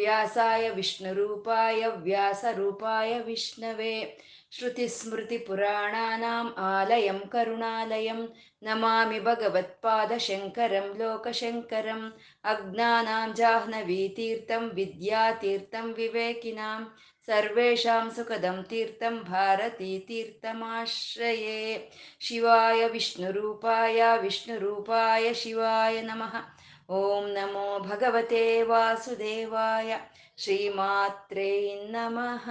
ವ್ಯಾಸಾಯ ವಿಷ್ಣುರೂಪಾಯ ವ್ಯಾಸರೂಪಾಯ ವಿಷ್ಣವೇ श्रुतिस्मृतिपुराणानाम् आलयं करुणालयं नमामि भगवत्पादशङ्करं लोकशङ्करम् अज्ञानां जाह्नवीतीर्थं विद्यातीर्थं विवेकिनां सर्वेषां सुखदं तीर्थं भारतीतीर्थमाश्रये शिवाय विष्णुरूपाय विष्णुरूपाय शिवाय नमः ಓಂ ನಮೋ ಭಗವತೆ ವಾಸುದೇವಾಯ. ಶ್ರೀಮಾತ್ರೇ ನಮಃ.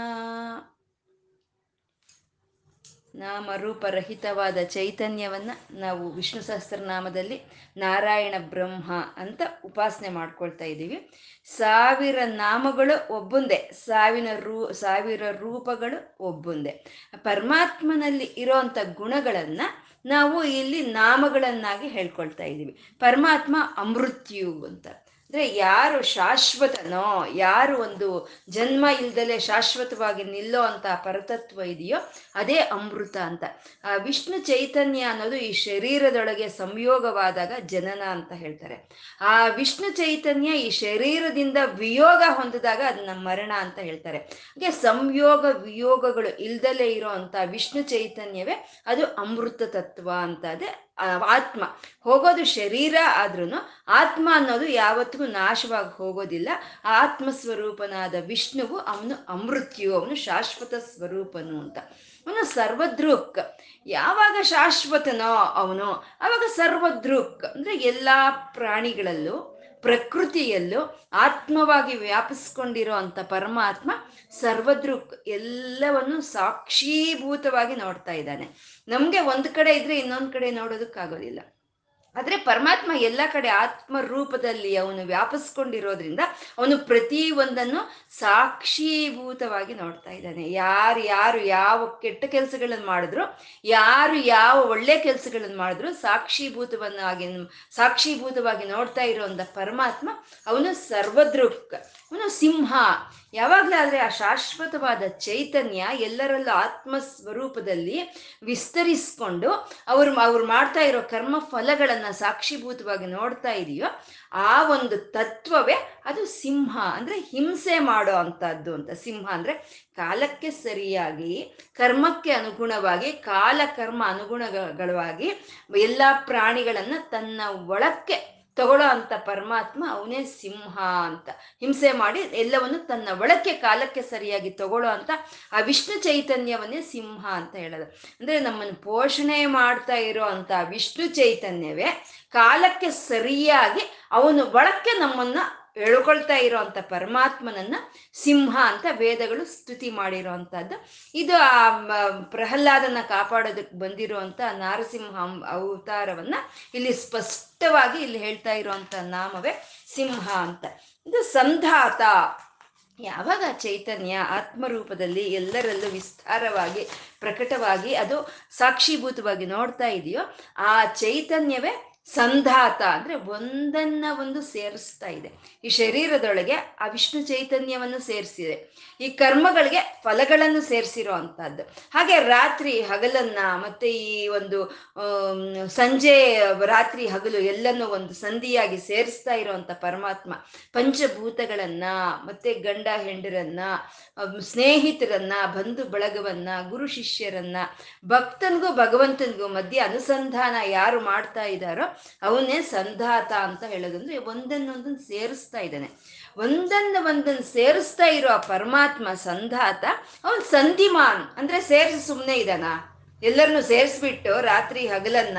ನಾಮರೂಪರಹಿತವಾದ ಚೈತನ್ಯವನ್ನ ನಾವು ವಿಷ್ಣು ಸಹಸ್ರನಾಮದಲ್ಲಿ ನಾರಾಯಣ ಬ್ರಹ್ಮ ಅಂತ ಉಪಾಸನೆ ಮಾಡ್ಕೊಳ್ತಾ ಇದ್ದೀವಿ. ಸಾವಿರ ನಾಮಗಳು ಒಬ್ಬುಂದೆ, ಸಾವಿನ ರೂ, ಸಾವಿರ ರೂಪಗಳು ಒಬ್ಬೊಂದೇ. ಪರಮಾತ್ಮನಲ್ಲಿ ಇರೋಂಥ ಗುಣಗಳನ್ನು ನಾವು ಇಲ್ಲಿ ನಾಮಗಳನ್ನಾಗಿ ಹೇಳ್ಕೊಳ್ತಾ ಇದ್ದೀವಿ. ಪರಮಾತ್ಮ ಅಮೃತ್ಯು ಅಂತ. ಅಂದ್ರೆ ಯಾರು ಶಾಶ್ವತನೋ, ಯಾರು ಒಂದು ಜನ್ಮ ಇಲ್ದಲೆ ಶಾಶ್ವತವಾಗಿ ನಿಲ್ಲೋ ಅಂತ ಪರತತ್ವ ಇದೆಯೋ ಅದೇ ಅಮೃತ ಅಂತ. ಆ ವಿಷ್ಣು ಚೈತನ್ಯ ಅನ್ನೋದು ಈ ಶರೀರದೊಳಗೆ ಸಂಯೋಗವಾದಾಗ ಜನನ ಅಂತ ಹೇಳ್ತಾರೆ. ಆ ವಿಷ್ಣು ಚೈತನ್ಯ ಈ ಶರೀರದಿಂದ ವಿಯೋಗ ಹೊಂದಿದಾಗ ಅದನ್ನ ಮರಣ ಅಂತ ಹೇಳ್ತಾರೆ. ಹಾಗೆ ಸಂಯೋಗ ವಿಯೋಗಗಳು ಇಲ್ದಲೇ ಇರೋ ವಿಷ್ಣು ಚೈತನ್ಯವೇ ಅದು ಅಮೃತ ತತ್ವ ಅಂತ ಅದೇ ಆತ್ಮ. ಹೋಗೋದು ಶರೀರ ಆದ್ರೂ ಆತ್ಮ ಅನ್ನೋದು ಯಾವತ್ತಿಗೂ ನಾಶವಾಗಿ ಹೋಗೋದಿಲ್ಲ. ಆತ್ಮ ಸ್ವರೂಪನಾದ ವಿಷ್ಣುವು ಅವನು ಅಮೃತ್ಯು, ಅವನು ಶಾಶ್ವತ ಸ್ವರೂಪನು ಅಂತ. ಅವನು ಸರ್ವದೃಕ್ ಯಾವಾಗ ಶಾಶ್ವತನೋ ಅವನು, ಅವಾಗ ಸರ್ವದೃಕ್ ಅಂದ್ರೆ ಎಲ್ಲಾ ಪ್ರಾಣಿಗಳಲ್ಲೂ ಪ್ರಕೃತಿಯಲ್ಲೂ ಆತ್ಮವಾಗಿ ವ್ಯಾಪಿಸ್ಕೊಂಡಿರೋ ಅಂತ ಪರಮಾತ್ಮ ಸರ್ವದೃಕ್ ಎಲ್ಲವನ್ನು ಸಾಕ್ಷೀಭೂತವಾಗಿ ನೋಡ್ತಾ ಇದ್ದಾನೆ. ನಮಗೆ ಒಂದು ಕಡೆ ಇದ್ರೆ ಇನ್ನೊಂದು ಕಡೆ ನೋಡೋದಕ್ಕಾಗೋದಿಲ್ಲ. ಆದರೆ ಪರಮಾತ್ಮ ಎಲ್ಲ ಕಡೆ ಆತ್ಮ ರೂಪದಲ್ಲಿ ಅವನು ವ್ಯಾಪಿಸ್ಕೊಂಡಿರೋದ್ರಿಂದ ಅವನು ಪ್ರತಿ ಒಂದನ್ನು ಸಾಕ್ಷೀಭೂತವಾಗಿ ನೋಡ್ತಾ ಇದ್ದಾನೆ. ಯಾರು ಯಾರು ಯಾವ ಕೆಟ್ಟ ಕೆಲಸಗಳನ್ನು ಮಾಡಿದ್ರು, ಯಾರು ಯಾವ ಒಳ್ಳೆ ಕೆಲಸಗಳನ್ನು ಮಾಡಿದ್ರು ಸಾಕ್ಷೀಭೂತವನ್ನಾಗಿ, ಸಾಕ್ಷೀಭೂತವಾಗಿ ನೋಡ್ತಾ ಇರೋಂಥ ಪರಮಾತ್ಮ ಅವನು ಸರ್ವದೃಕ್ ಅವನು ಸಿಂಹ ಯಾವಾಗಲಾದ್ರೆ ಆ ಶಾಶ್ವತವಾದ ಚೈತನ್ಯ ಎಲ್ಲರಲ್ಲೂ ಆತ್ಮ ಸ್ವರೂಪದಲ್ಲಿ ವಿಸ್ತರಿಸ್ಕೊಂಡು ಅವ್ರು ಅವ್ರು ಮಾಡ್ತಾ ಇರೋ ಕರ್ಮ ಫಲಗಳನ್ನ ಸಾಕ್ಷಿಭೂತವಾಗಿ ನೋಡ್ತಾ ಇದೆಯೋ, ಆ ಒಂದು ತತ್ವವೇ ಅದು ಸಿಂಹ ಅಂದ್ರೆ ಹಿಂಸೆ ಮಾಡೋ ಅಂತದ್ದು ಅಂತ. ಸಿಂಹ ಅಂದ್ರೆ ಕಾಲಕ್ಕೆ ಸರಿಯಾಗಿ, ಕರ್ಮಕ್ಕೆ ಅನುಗುಣವಾಗಿ ಕಾಲ ಕರ್ಮ ಅನುಗುಣಗಳವಾಗಿ ಎಲ್ಲ ಪ್ರಾಣಿಗಳನ್ನ ತನ್ನ ಒಳಕ್ಕೆ ತಗೊಳ್ಳೋ ಅಂತ ಪರಮಾತ್ಮ, ಅವನೇ ಸಿಂಹ ಅಂತ. ಹಿಂಸೆ ಮಾಡಿ ಎಲ್ಲವನ್ನು ತನ್ನ ಒಳಕ್ಕೆ, ಕಾಲಕ್ಕೆ ಸರಿಯಾಗಿ ತಗೊಳ್ಳೋ ಅಂತ ಆ ವಿಷ್ಣು ಚೈತನ್ಯವನ್ನೇ ಸಿಂಹ ಅಂತ ಹೇಳೋದು. ಅಂದ್ರೆ ನಮ್ಮನ್ನು ಪೋಷಣೆ ಮಾಡ್ತಾ ಇರೋ ಅಂತ ವಿಷ್ಣು ಚೈತನ್ಯವೇ ಕಾಲಕ್ಕೆ ಸರಿಯಾಗಿ ಅವನು ಒಳಕ್ಕೆ ನಮ್ಮನ್ನ ಎಳ್ಕೊಳ್ತಾ ಇರೋಂಥ ಪರಮಾತ್ಮನನ್ನ ಸಿಂಹ ಅಂತ ವೇದಗಳು ಸ್ತುತಿ ಮಾಡಿರೋ ಅಂತದ್ದು ಇದು ಆ ಪ್ರಹ್ಲಾದನ ಕಾಪಾಡೋದಕ್ಕೆ ಬಂದಿರುವಂಥ ನಾರಸಿಂಹ ಅವತಾರವನ್ನ ಇಲ್ಲಿ ಸ್ಪಷ್ಟವಾಗಿ ಇಲ್ಲಿ ಹೇಳ್ತಾ ಇರುವಂತ ನಾಮವೇ ಸಿಂಹ ಅಂತ. ಇದು ಸಂಧಾತ. ಯಾವಾಗ ಚೈತನ್ಯ ಆತ್ಮರೂಪದಲ್ಲಿ ಎಲ್ಲರಲ್ಲೂ ವಿಸ್ತಾರವಾಗಿ, ಪ್ರಕಟವಾಗಿ ಅದು ಸಾಕ್ಷೀಭೂತವಾಗಿ ನೋಡ್ತಾ ಇದೆಯೋ ಆ ಚೈತನ್ಯವೇ ಸಂಧಾತ ಅಂದ್ರೆ ಒಂದನ್ನ ಒಂದು ಸೇರಿಸ್ತಾ ಇದೆ. ಈ ಶರೀರದೊಳಗೆ ಆ ವಿಷ್ಣು ಚೈತನ್ಯವನ್ನು ಸೇರಿಸಿದೆ. ಈ ಕರ್ಮಗಳಿಗೆ ಫಲಗಳನ್ನು ಸೇರಿಸಿರೋ ಅಂತದ್ದು ಹಾಗೆ ರಾತ್ರಿ ಹಗಲನ್ನ ಮತ್ತೆ ಈ ಒಂದು ಸಂಜೆ ರಾತ್ರಿ ಹಗಲು ಎಲ್ಲನೂ ಒಂದು ಸಂಧಿಯಾಗಿ ಸೇರಿಸ್ತಾ ಇರುವಂತ ಪರಮಾತ್ಮ ಪಂಚಭೂತಗಳನ್ನ ಮತ್ತೆ ಗಂಡ ಹೆಂಡರನ್ನ ಸ್ನೇಹಿತರನ್ನ, ಬಂಧು ಬಳಗವನ್ನ, ಗುರು ಶಿಷ್ಯರನ್ನ, ಭಕ್ತನಿಗೂ ಭಗವಂತನಿಗೂ ಮಧ್ಯೆ ಅನುಸಂಧಾನ ಯಾರು ಮಾಡ್ತಾ ಇದ್ದಾರೋ ಅವನೇ ಸಂಧಾತ ಅಂತ ಹೇಳೋದಂದ್ರೆ ಒಂದನ್ನೊಂದನ್ನು ಸೇರಿಸ್ತಾ ಇದ್ದಾನೆ. ಒಂದನ್ನು ಒಂದನ್ನು ಸೇರಿಸ್ತಾ ಇರೋ ಪರಮಾತ್ಮ ಸಂಧಾತ, ಅವನ್ ಸಂಧಿಮಾನ್. ಅಂದ್ರೆ ಸೇರಿಸಿ ಸುಮ್ಮನೆ ಇದ್ದಾನ? ಎಲ್ಲರನ್ನು ಸೇರಿಸ್ಬಿಟ್ಟು ರಾತ್ರಿ ಹಗಲನ್ನ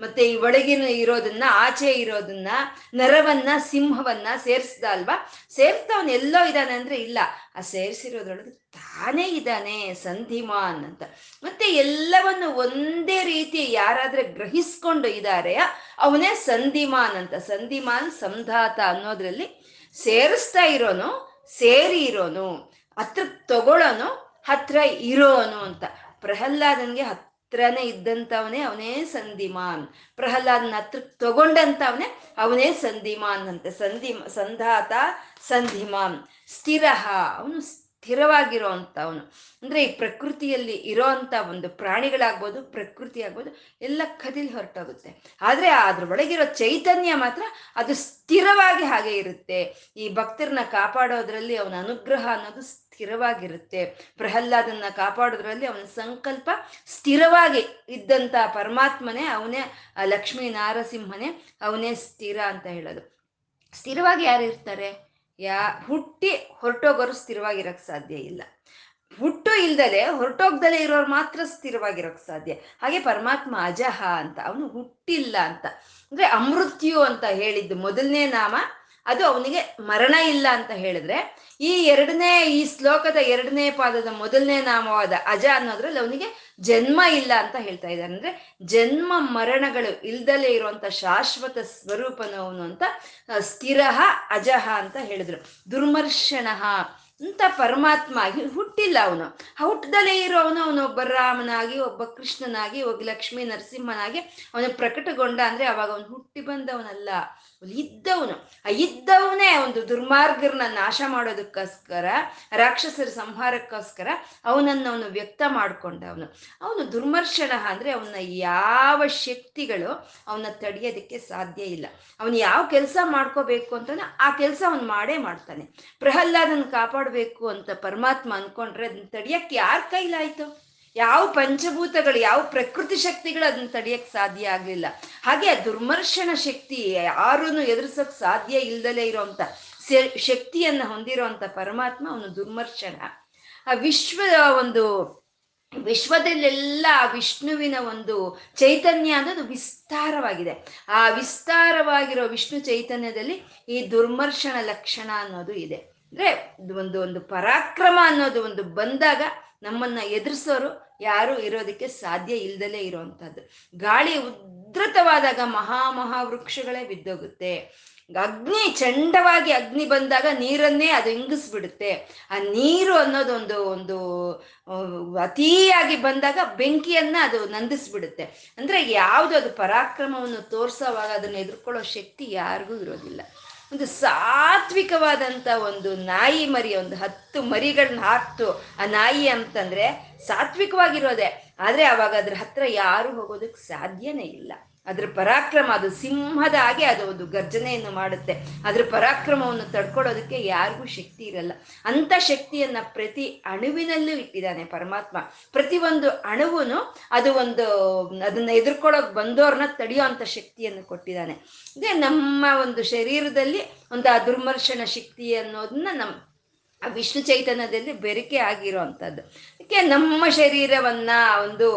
ಮತ್ತೆ ಈ ಒಳಗಿನ ಇರೋದನ್ನ, ಆಚೆ ಇರೋದನ್ನ, ನರವನ್ನ, ಸಿಂಹವನ್ನ ಸೇರಿಸ್ದ ಅಲ್ವಾ? ಸೇರ್ತವನ್ ಎಲ್ಲೋ ಇದ್ದಾನೆ ಅಂದ್ರೆ ಇಲ್ಲ. ಆ ಸೇರಿಸಿರೋದ್ರೊಳಗೆ ತಾನೇ ಇದ್ದಾನೆ ಸಂಧಿಮಾನ್ ಅಂತ. ಮತ್ತೆ ಎಲ್ಲವನ್ನು ಒಂದೇ ರೀತಿ ಯಾರಾದ್ರೆ ಗ್ರಹಿಸ್ಕೊಂಡು ಇದ್ದಾರೆ ಅವನೇ ಸಂಧಿಮಾನ್ ಅಂತ. ಸಂಧಿಮಾನ್ ಸಂಧಾತ ಅನ್ನೋದ್ರಲ್ಲಿ ಸೇರಿಸ್ತಾ ಇರೋನು, ಸೇರಿ ಇರೋನು ಹತ್ರ ತಗೊಳ್ಳೋನು ಹತ್ರ ಇರೋನು ಅಂತ. ಪ್ರಹ್ಲಾದನ್ಗೆ ಹತ್ರನೇ ಇದ್ದಂಥವನೇ ಅವನೇ ಸಂಧಿಮಾನ್. ಪ್ರಹ್ಲಾದನ ಹತ್ರ ತಗೊಂಡಂಥವನೇ ಅವನೇ ಸಂಧಿಮಾನ್ ಅಂತೆ. ಸಂಧಿ ಸಂಧಾತ ಸಂಧಿಮಾನ್. ಸ್ಥಿರ ಅವನು ಸ್ಥಿರವಾಗಿರೋ ಅಂಥವನು ಅಂದರೆ ಈ ಪ್ರಕೃತಿಯಲ್ಲಿ ಇರೋ ಅಂಥ ಒಂದು ಪ್ರಾಣಿಗಳಾಗ್ಬೋದು ಪ್ರಕೃತಿ ಆಗ್ಬೋದು ಎಲ್ಲ ಕದಿಲಿ ಹೊರಟೋಗುತ್ತೆ. ಆದರೆ ಅದ್ರ ಒಳಗಿರೋ ಚೈತನ್ಯ ಮಾತ್ರ ಅದು ಸ್ಥಿರವಾಗಿ ಹಾಗೆ ಇರುತ್ತೆ. ಈ ಭಕ್ತರನ್ನ ಕಾಪಾಡೋದ್ರಲ್ಲಿ ಅವನ ಅನುಗ್ರಹ ಅನ್ನೋದು ಸ್ಥಿರವಾಗಿರುತ್ತೆ. ಪ್ರಹ್ಲಾದನ್ನ ಕಾಪಾಡೋದ್ರಲ್ಲಿ ಅವನ ಸಂಕಲ್ಪ ಸ್ಥಿರವಾಗಿ ಇದ್ದಂಥ ಪರಮಾತ್ಮನೇ ಅವನೇ ಲಕ್ಷ್ಮೀ ನಾರಸಿಂಹನೇ ಅವನೇ ಸ್ಥಿರ ಅಂತ ಹೇಳೋದು. ಸ್ಥಿರವಾಗಿ ಯಾರು ಇರ್ತಾರೆ? ಯಾ, ಹುಟ್ಟಿ ಹೊರಟೋಗೋರು ಸ್ಥಿರವಾಗಿರಕ್ ಸಾಧ್ಯ ಇಲ್ಲ. ಹುಟ್ಟು ಇಲ್ದಲೆ ಹೊರಟೋಗ್ದಲೆ ಇರೋರು ಮಾತ್ರ ಸ್ಥಿರವಾಗಿರೋಕ್ಕೆ ಸಾಧ್ಯ. ಹಾಗೆ ಪರಮಾತ್ಮ ಅಜಹ ಅಂತ, ಅವನು ಹುಟ್ಟಿಲ್ಲ ಅಂತ. ಅಂದ್ರೆ ಅಮೃತ್ಯು ಅಂತ ಹೇಳಿದ್ದು ಮೊದಲನೇ ನಾಮ ಅದು ಅವನಿಗೆ ಮರಣ ಇಲ್ಲ ಅಂತ ಹೇಳಿದ್ರೆ, ಈ ಎರಡನೇ, ಈ ಶ್ಲೋಕದ ಎರಡನೇ ಪಾದದ ಮೊದಲನೇ ನಾಮವಾದ ಅಜ ಅನ್ನೋದ್ರಲ್ಲಿ ಅವನಿಗೆ ಜನ್ಮ ಇಲ್ಲ ಅಂತ ಹೇಳ್ತಾ ಇದ್ದಾರೆ. ಅಂದ್ರೆ ಜನ್ಮ ಮರಣಗಳು ಇಲ್ದಲೇ ಇರುವಂತ ಶಾಶ್ವತ ಸ್ವರೂಪನವನು ಅಂತ ಸ್ಥಿರಹ ಅಜಹ ಅಂತ ಹೇಳಿದ್ರು. ದುರ್ಮರ್ಶನಃ ಅಂತ ಪರಮಾತ್ಮ ಆಗಿ ಹುಟ್ಟಿಲ್ಲ ಅವನು. ಹುಟ್ಟದಲ್ಲೇ ಇರೋವನು, ಅವನು ಒಬ್ಬ ರಾಮನಾಗಿ, ಒಬ್ಬ ಕೃಷ್ಣನಾಗಿ, ಒಬ್ಬ ಲಕ್ಷ್ಮೀ ನರಸಿಂಹನಾಗಿ ಅವನು ಪ್ರಕಟಗೊಂಡ ಅಂದ್ರೆ ಅವಾಗ ಅವನು ಹುಟ್ಟಿ ಬಂದವನಲ್ಲ. ಇದ್ದವನು. ಆ ಇದ್ದವನೇ ಒಂದು ದುರ್ಮಾರ್ಗರನ್ನ ನಾಶ ಮಾಡೋದಕ್ಕೋಸ್ಕರ, ರಾಕ್ಷಸರ ಸಂಹಾರಕ್ಕೋಸ್ಕರ ಅವನನ್ನ ಅವನು ವ್ಯಕ್ತ ಮಾಡ್ಕೊಂಡ ಅವನು ಅವನು ದುರ್ಮರ್ಶನ ಅಂದ್ರೆ ಅವನ ಯಾವ ಶಕ್ತಿಗಳು ಅವನ ತಡೆಯೋದಕ್ಕೆ ಸಾಧ್ಯ ಇಲ್ಲ. ಅವನು ಯಾವ ಕೆಲಸ ಮಾಡ್ಕೋಬೇಕು ಅಂತಾನೆ ಆ ಕೆಲಸ ಅವನು ಮಾಡೇ ಮಾಡ್ತಾನೆ. ಪ್ರಹ್ಲಾದನ್ ಕಾಪಾಡಬೇಕು ಅಂತ ಪರಮಾತ್ಮ ಅನ್ಕೊಂಡ್ರೆ ಅದನ್ನ ತಡಿಯಕ್ಕೆ ಯಾರ ಕೈಲಾಯ್ತು? ಯಾವ ಪಂಚಭೂತಗಳು, ಯಾವ ಪ್ರಕೃತಿ ಶಕ್ತಿಗಳು ಅದನ್ನ ತಡೆಯಕ್ ಸಾಧ್ಯ ಆಗ್ಲಿಲ್ಲ. ಹಾಗೆ ದುರ್ಮರ್ಶನ ಶಕ್ತಿ ಯಾರೂ ಎದುರಿಸಕ್ ಸಾಧ್ಯ ಇಲ್ದಲೇ ಇರೋಂಥ ಶಕ್ತಿಯನ್ನ ಹೊಂದಿರುವಂತ ಪರಮಾತ್ಮ ಅವನು ದುರ್ಮರ್ಶನ ಆ ವಿಶ್ವದ ಒಂದು ವಿಶ್ವದಲ್ಲೆಲ್ಲ ವಿಷ್ಣುವಿನ ಒಂದು ಚೈತನ್ಯ ಅನ್ನೋದು ವಿಸ್ತಾರವಾಗಿದೆ. ಆ ವಿಸ್ತಾರವಾಗಿರೋ ವಿಷ್ಣು ಚೈತನ್ಯದಲ್ಲಿ ಈ ದುರ್ಮರ್ಶನ ಲಕ್ಷಣ ಅನ್ನೋದು ಇದೆ. ಅಂದ್ರೆ ಒಂದು ಒಂದು ಪರಾಕ್ರಮ ಅನ್ನೋದು ಒಂದು ಬಂದಾಗ ನಮ್ಮನ್ನ ಎದುರಿಸೋರು ಯಾರು ಇರೋದಕ್ಕೆ ಸಾಧ್ಯ ಇಲ್ದಲೇ ಇರುವಂತಹದ್ದು ಗಾಳಿ ಉದ್ರತವಾದಾಗ ಮಹಾ ಮಹಾ ವೃಕ್ಷಗಳೇ ಬಿದ್ದೋಗುತ್ತೆ. ಅಗ್ನಿ ಚಂಡವಾಗಿ ಅಗ್ನಿ ಬಂದಾಗ ನೀರನ್ನೇ ಅದು ಇಂಗಿಸ್ಬಿಡುತ್ತೆ. ಆ ನೀರು ಅನ್ನೋದೊಂದು ಒಂದು ಅತಿಯಾಗಿ ಬಂದಾಗ ಬೆಂಕಿಯನ್ನ ಅದು ನಂದಿಸ್ಬಿಡುತ್ತೆ. ಅಂದ್ರೆ ಯಾವುದು ಅದು ಪರಾಕ್ರಮವನ್ನು ತೋರ್ಸೋವಾಗ ಅದನ್ನ ಎದುರ್ಕೊಳ್ಳೋ ಶಕ್ತಿ ಯಾರಿಗೂ ಇರೋದಿಲ್ಲ. ಒಂದು ಸಾತ್ವಿಕವಾದಂಥ ಒಂದು ನಾಯಿ ಮರಿ, ಒಂದು ಹತ್ತು ಮರಿಗಳನ್ನ ಹಾಕ್ತು. ಆ ನಾಯಿ ಅಂತಂದ್ರೆ ಸಾತ್ವಿಕವಾಗಿರೋದೆ. ಆದರೆ ಅವಾಗ ಅದ್ರ ಹತ್ರ ಯಾರು ಹೋಗೋದಕ್ಕೆ ಸಾಧ್ಯನೇ ಇಲ್ಲ. ಅದ್ರ ಪರಾಕ್ರಮ ಅದು ಸಿಂಹದ ಹಾಗೆ ಅದು ಒಂದು ಗರ್ಜನೆಯನ್ನು ಮಾಡುತ್ತೆ. ಅದ್ರ ಪರಾಕ್ರಮವನ್ನು ತಡ್ಕೊಳ್ಳೋದಕ್ಕೆ ಯಾರಿಗೂ ಶಕ್ತಿ ಇರಲ್ಲ. ಅಂತ ಶಕ್ತಿಯನ್ನ ಪ್ರತಿ ಅಣುವಿನಲ್ಲೂ ಇಟ್ಟಿದ್ದಾನೆ ಪರಮಾತ್ಮ. ಪ್ರತಿ ಒಂದು ಅದು ಒಂದು, ಅದನ್ನ ಎದುರ್ಕೊಳ್ಳೋಕೆ ಬಂದವ್ರನ್ನ ತಡೆಯೋ ಅಂತ ಶಕ್ತಿಯನ್ನು ಕೊಟ್ಟಿದ್ದಾನೆ. ಇದೇ ನಮ್ಮ ಒಂದು ಶರೀರದಲ್ಲಿ ಒಂದು ಆ ದುರ್ಮರ್ಶನ ಶಕ್ತಿ ಅನ್ನೋದನ್ನ ನಮ್ಮ ಆ ವಿಷ್ಣು ಚೈತನ್ಯದಲ್ಲಿ ಬೆರಕೆ ಆಗಿರೋ ಅಂಥದ್ದು ಅದಕ್ಕೆ ನಮ್ಮ ಶರೀರವನ್ನ ಒಂದು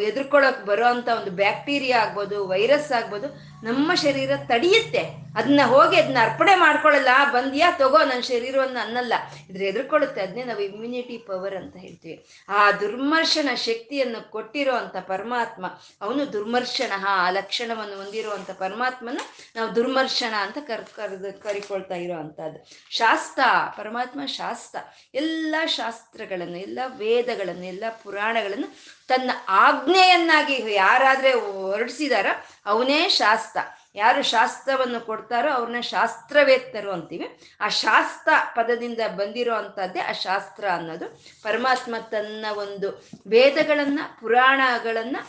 ಎದುರ್ಕೊಳ್ಳೋಕೆ ಬರೋ ಒಂದು ಬ್ಯಾಕ್ಟೀರಿಯಾ ಆಗ್ಬೋದು, ವೈರಸ್ ಆಗ್ಬೋದು, ನಮ್ಮ ಶರೀರ ತಡೆಯುತ್ತೆ. ಅದನ್ನ ಹೋಗಿ ಅದನ್ನ ಅರ್ಪಣೆ ಮಾಡ್ಕೊಳ್ಳಲ್ಲ, ಬಂದ್ಯಾ ತಗೋ ನನ್ನ ಶರೀರವನ್ನು ಅನ್ನಲ್ಲ. ಇದ್ರೆ ಎದುರ್ಕೊಳ್ಳುತ್ತೆ ಅದನ್ನೇ ನಾವು ಇಮ್ಯುನಿಟಿ ಪವರ್ ಅಂತ ಹೇಳ್ತೀವಿ. ಆ ದುರ್ಮರ್ಶನ ಶಕ್ತಿಯನ್ನು ಕೊಟ್ಟಿರೋ ಅಂತ ಪರಮಾತ್ಮ, ಅವನು ದುರ್ಮರ್ಶನ, ಆ ಲಕ್ಷಣವನ್ನು ಹೊಂದಿರುವಂತ ಪರಮಾತ್ಮನ ನಾವು ದುರ್ಮರ್ಶನ ಅಂತ ಕರ್ ಕರೆದು ಕರಿಕೊಳ್ತಾ ಇರೋ ಅಂಥದ್ದು ಶಾಸ್ತ್ರ, ಪರಮಾತ್ಮ ಶಾಸ್ತ್ರ, ಎಲ್ಲ ಶಾಸ್ತ್ರಗಳನ್ನು, ಎಲ್ಲ ವೇದಗಳನ್ನು, ಎಲ್ಲ ಪುರಾಣಗಳನ್ನು ತನ್ನ ಆಜ್ಞೆಯನ್ನಾಗಿ ಯಾರಾದ್ರೆ ಹೊರಡಿಸಿದಾರ ಅವನೇ ಶಾಸ್ತ್ರ. ಯಾರು ಶಾಸ್ತ್ರವನ್ನು ಕೊಡ್ತಾರೋ ಅವ್ರನ್ನ ಶಾಸ್ತ್ರವೇತ್ತರು ಅಂತೀವಿ. ಆ ಶಾಸ್ತ್ರ ಪದದಿಂದ ಬಂದಿರೋ ಅಂಥದ್ದೇ ಆ ಶಾಸ್ತ್ರ ಅನ್ನೋದು. ಪರಮಾತ್ಮ ತನ್ನ ಒಂದು ವೇದಗಳನ್ನು, ಪುರಾಣಗಳನ್ನು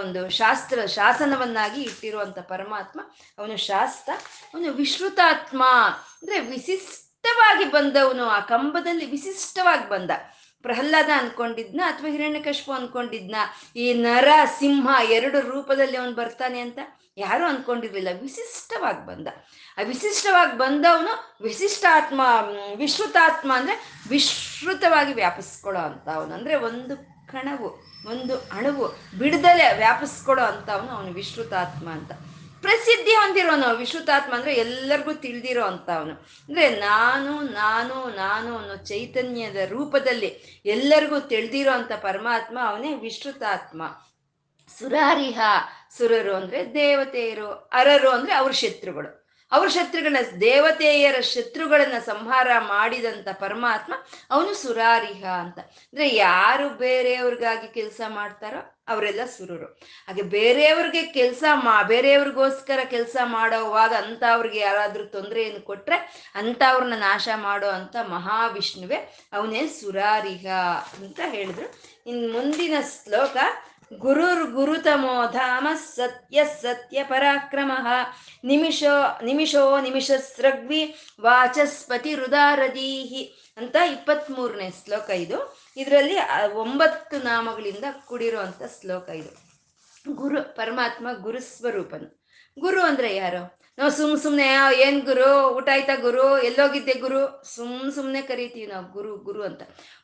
ಒಂದು ಶಾಸ್ತ್ರ, ಶಾಸನವನ್ನಾಗಿ ಇಟ್ಟಿರುವಂಥ ಪರಮಾತ್ಮ ಅವನು ಶಾಸ್ತ್ರ. ಅವನು ವಿಶ್ರುತಾತ್ಮ ಅಂದರೆ ವಿಶಿಷ್ಟವಾಗಿ ಬಂದವನು. ಆ ಕಂಬದಲ್ಲಿ ವಿಶಿಷ್ಟವಾಗಿ ಬಂದ. ಪ್ರಹ್ಲಾದ ಅನ್ಕೊಂಡಿದ್ನ ಅಥವಾ ಹಿರಣ್ಯಕಶ್ಪು ಅನ್ಕೊಂಡಿದ್ನ? ಈ ನರ ಸಿಂಹ ಎರಡು ರೂಪದಲ್ಲಿ ಅವನು ಬರ್ತಾನೆ ಅಂತ? ಯಾರು ಅನ್ಕೊಂಡಿರ್ಲಿಲ್ಲ. ವಿಶಿಷ್ಟವಾಗಿ ಬಂದ. ಆ ವಿಶಿಷ್ಟವಾಗಿ ಬಂದವನು ವಿಶಿಷ್ಟಾತ್ಮ ವಿಶ್ರುತಾತ್ಮ ಅಂದ್ರೆ ವಿಶ್ರುತವಾಗಿ ವ್ಯಾಪಿಸ್ಕೊಳ್ಳೋ ಅಂತ ಅವನು ಅಂದ್ರೆ ಒಂದು ಕಣವು, ಒಂದು ಅಣುವು ಬಿಡದಲೆ ವ್ಯಾಪಿಸ್ಕೊಳ್ಳೋ ಅಂತ ಅವನು ವಿಶ್ರುತಾತ್ಮ ಅಂತ. ಪ್ರಸಿದ್ಧಿ ಹೊಂದಿರೋನು ವಿಶ್ರುತಾತ್ಮ ಅಂದ್ರೆ ಎಲ್ಲರಿಗೂ ತಿಳಿದಿರೋ ಅಂತ ಅವನು ಅಂದ್ರೆ ನಾನು ನಾನು ನಾನು ಅನ್ನೋ ಚೈತನ್ಯದ ರೂಪದಲ್ಲಿ ಎಲ್ಲರಿಗೂ ತಿಳಿದಿರೋ ಅಂತ ಪರಮಾತ್ಮ ಅವನೇ ವಿಶ್ರುತಾತ್ಮ. ಸುರಾರಿಹ. ಸುರರು ಅಂದ್ರೆ ದೇವತೆಯರು, ಅರರು ಅಂದ್ರೆ ಅವ್ರ ಶತ್ರುಗಳು. ಅವ್ರ ಶತ್ರುಗಳನ್ನ, ದೇವತೆಯರ ಶತ್ರುಗಳನ್ನ ಸಂಹಾರ ಮಾಡಿದಂತ ಪರಮಾತ್ಮ ಅವನು ಸುರಾರಿಹ ಅಂತ. ಅಂದ್ರೆ ಯಾರು ಬೇರೆಯವ್ರಿಗಾಗಿ ಕೆಲಸ ಮಾಡ್ತಾರೋ ಅವರೆಲ್ಲ ಸುರರು. ಹಾಗೆ ಬೇರೆಯವ್ರಿಗೆ ಕೆಲಸ ಮಾ, ಬೇರೆಯವ್ರಿಗೋಸ್ಕರ ಕೆಲಸ ಮಾಡೋವಾಗ ಅಂಥವ್ರಿಗೆ ಯಾರಾದ್ರೂ ತೊಂದರೆಯನ್ನು ಕೊಟ್ರೆ ಅಂಥವ್ರನ್ನ ನಾಶ ಮಾಡೋ ಅಂತ ಮಹಾವಿಷ್ಣುವೆ ಅವನೇ ಸುರಾರಿಹ ಅಂತ ಹೇಳಿದ್ರು. ಇನ್ ಮುಂದಿನ ಶ್ಲೋಕ ಗುರುರ್ ಗುರುತಮೋ ಧಾಮ ಸತ್ಯ ಸತ್ಯ ಪರಾಕ್ರಮ. ನಿಮಿಷೋ ನಿಮಿಷೋ ನಿಮಿಷ ಸೃಗ್ವಿ ವಾಚಸ್ಪತಿ ಹೃದಾರದೀಹಿ ಅಂತ ಇಪ್ಪತ್ತ್ಮೂರನೇ ಶ್ಲೋಕ ಇದು. ಇದರಲ್ಲಿ ಒಂಬತ್ತು ನಾಮಗಳಿಂದ ಕೂಡಿರುವಂಥ ಶ್ಲೋಕ ಇದು. ಗುರು, ಪರಮಾತ್ಮ ಗುರುಸ್ವರೂಪನು. ಗುರು ಅಂದರೆ ಯಾರು? ನಾವು ಸುಮ್ ಸುಮ್ನೆ ಏನ್ ಗುರು? ಊಟ ಆಯ್ತಾ ಗುರು? ಎಲ್ಲೋಗಿದ್ದೆ ಗುರು? ಸುಮ್ ಸುಮ್ನೆ ಕರಿತೀವಿ ನಾವು, ಗುರು ಗುರು ಅಂತ.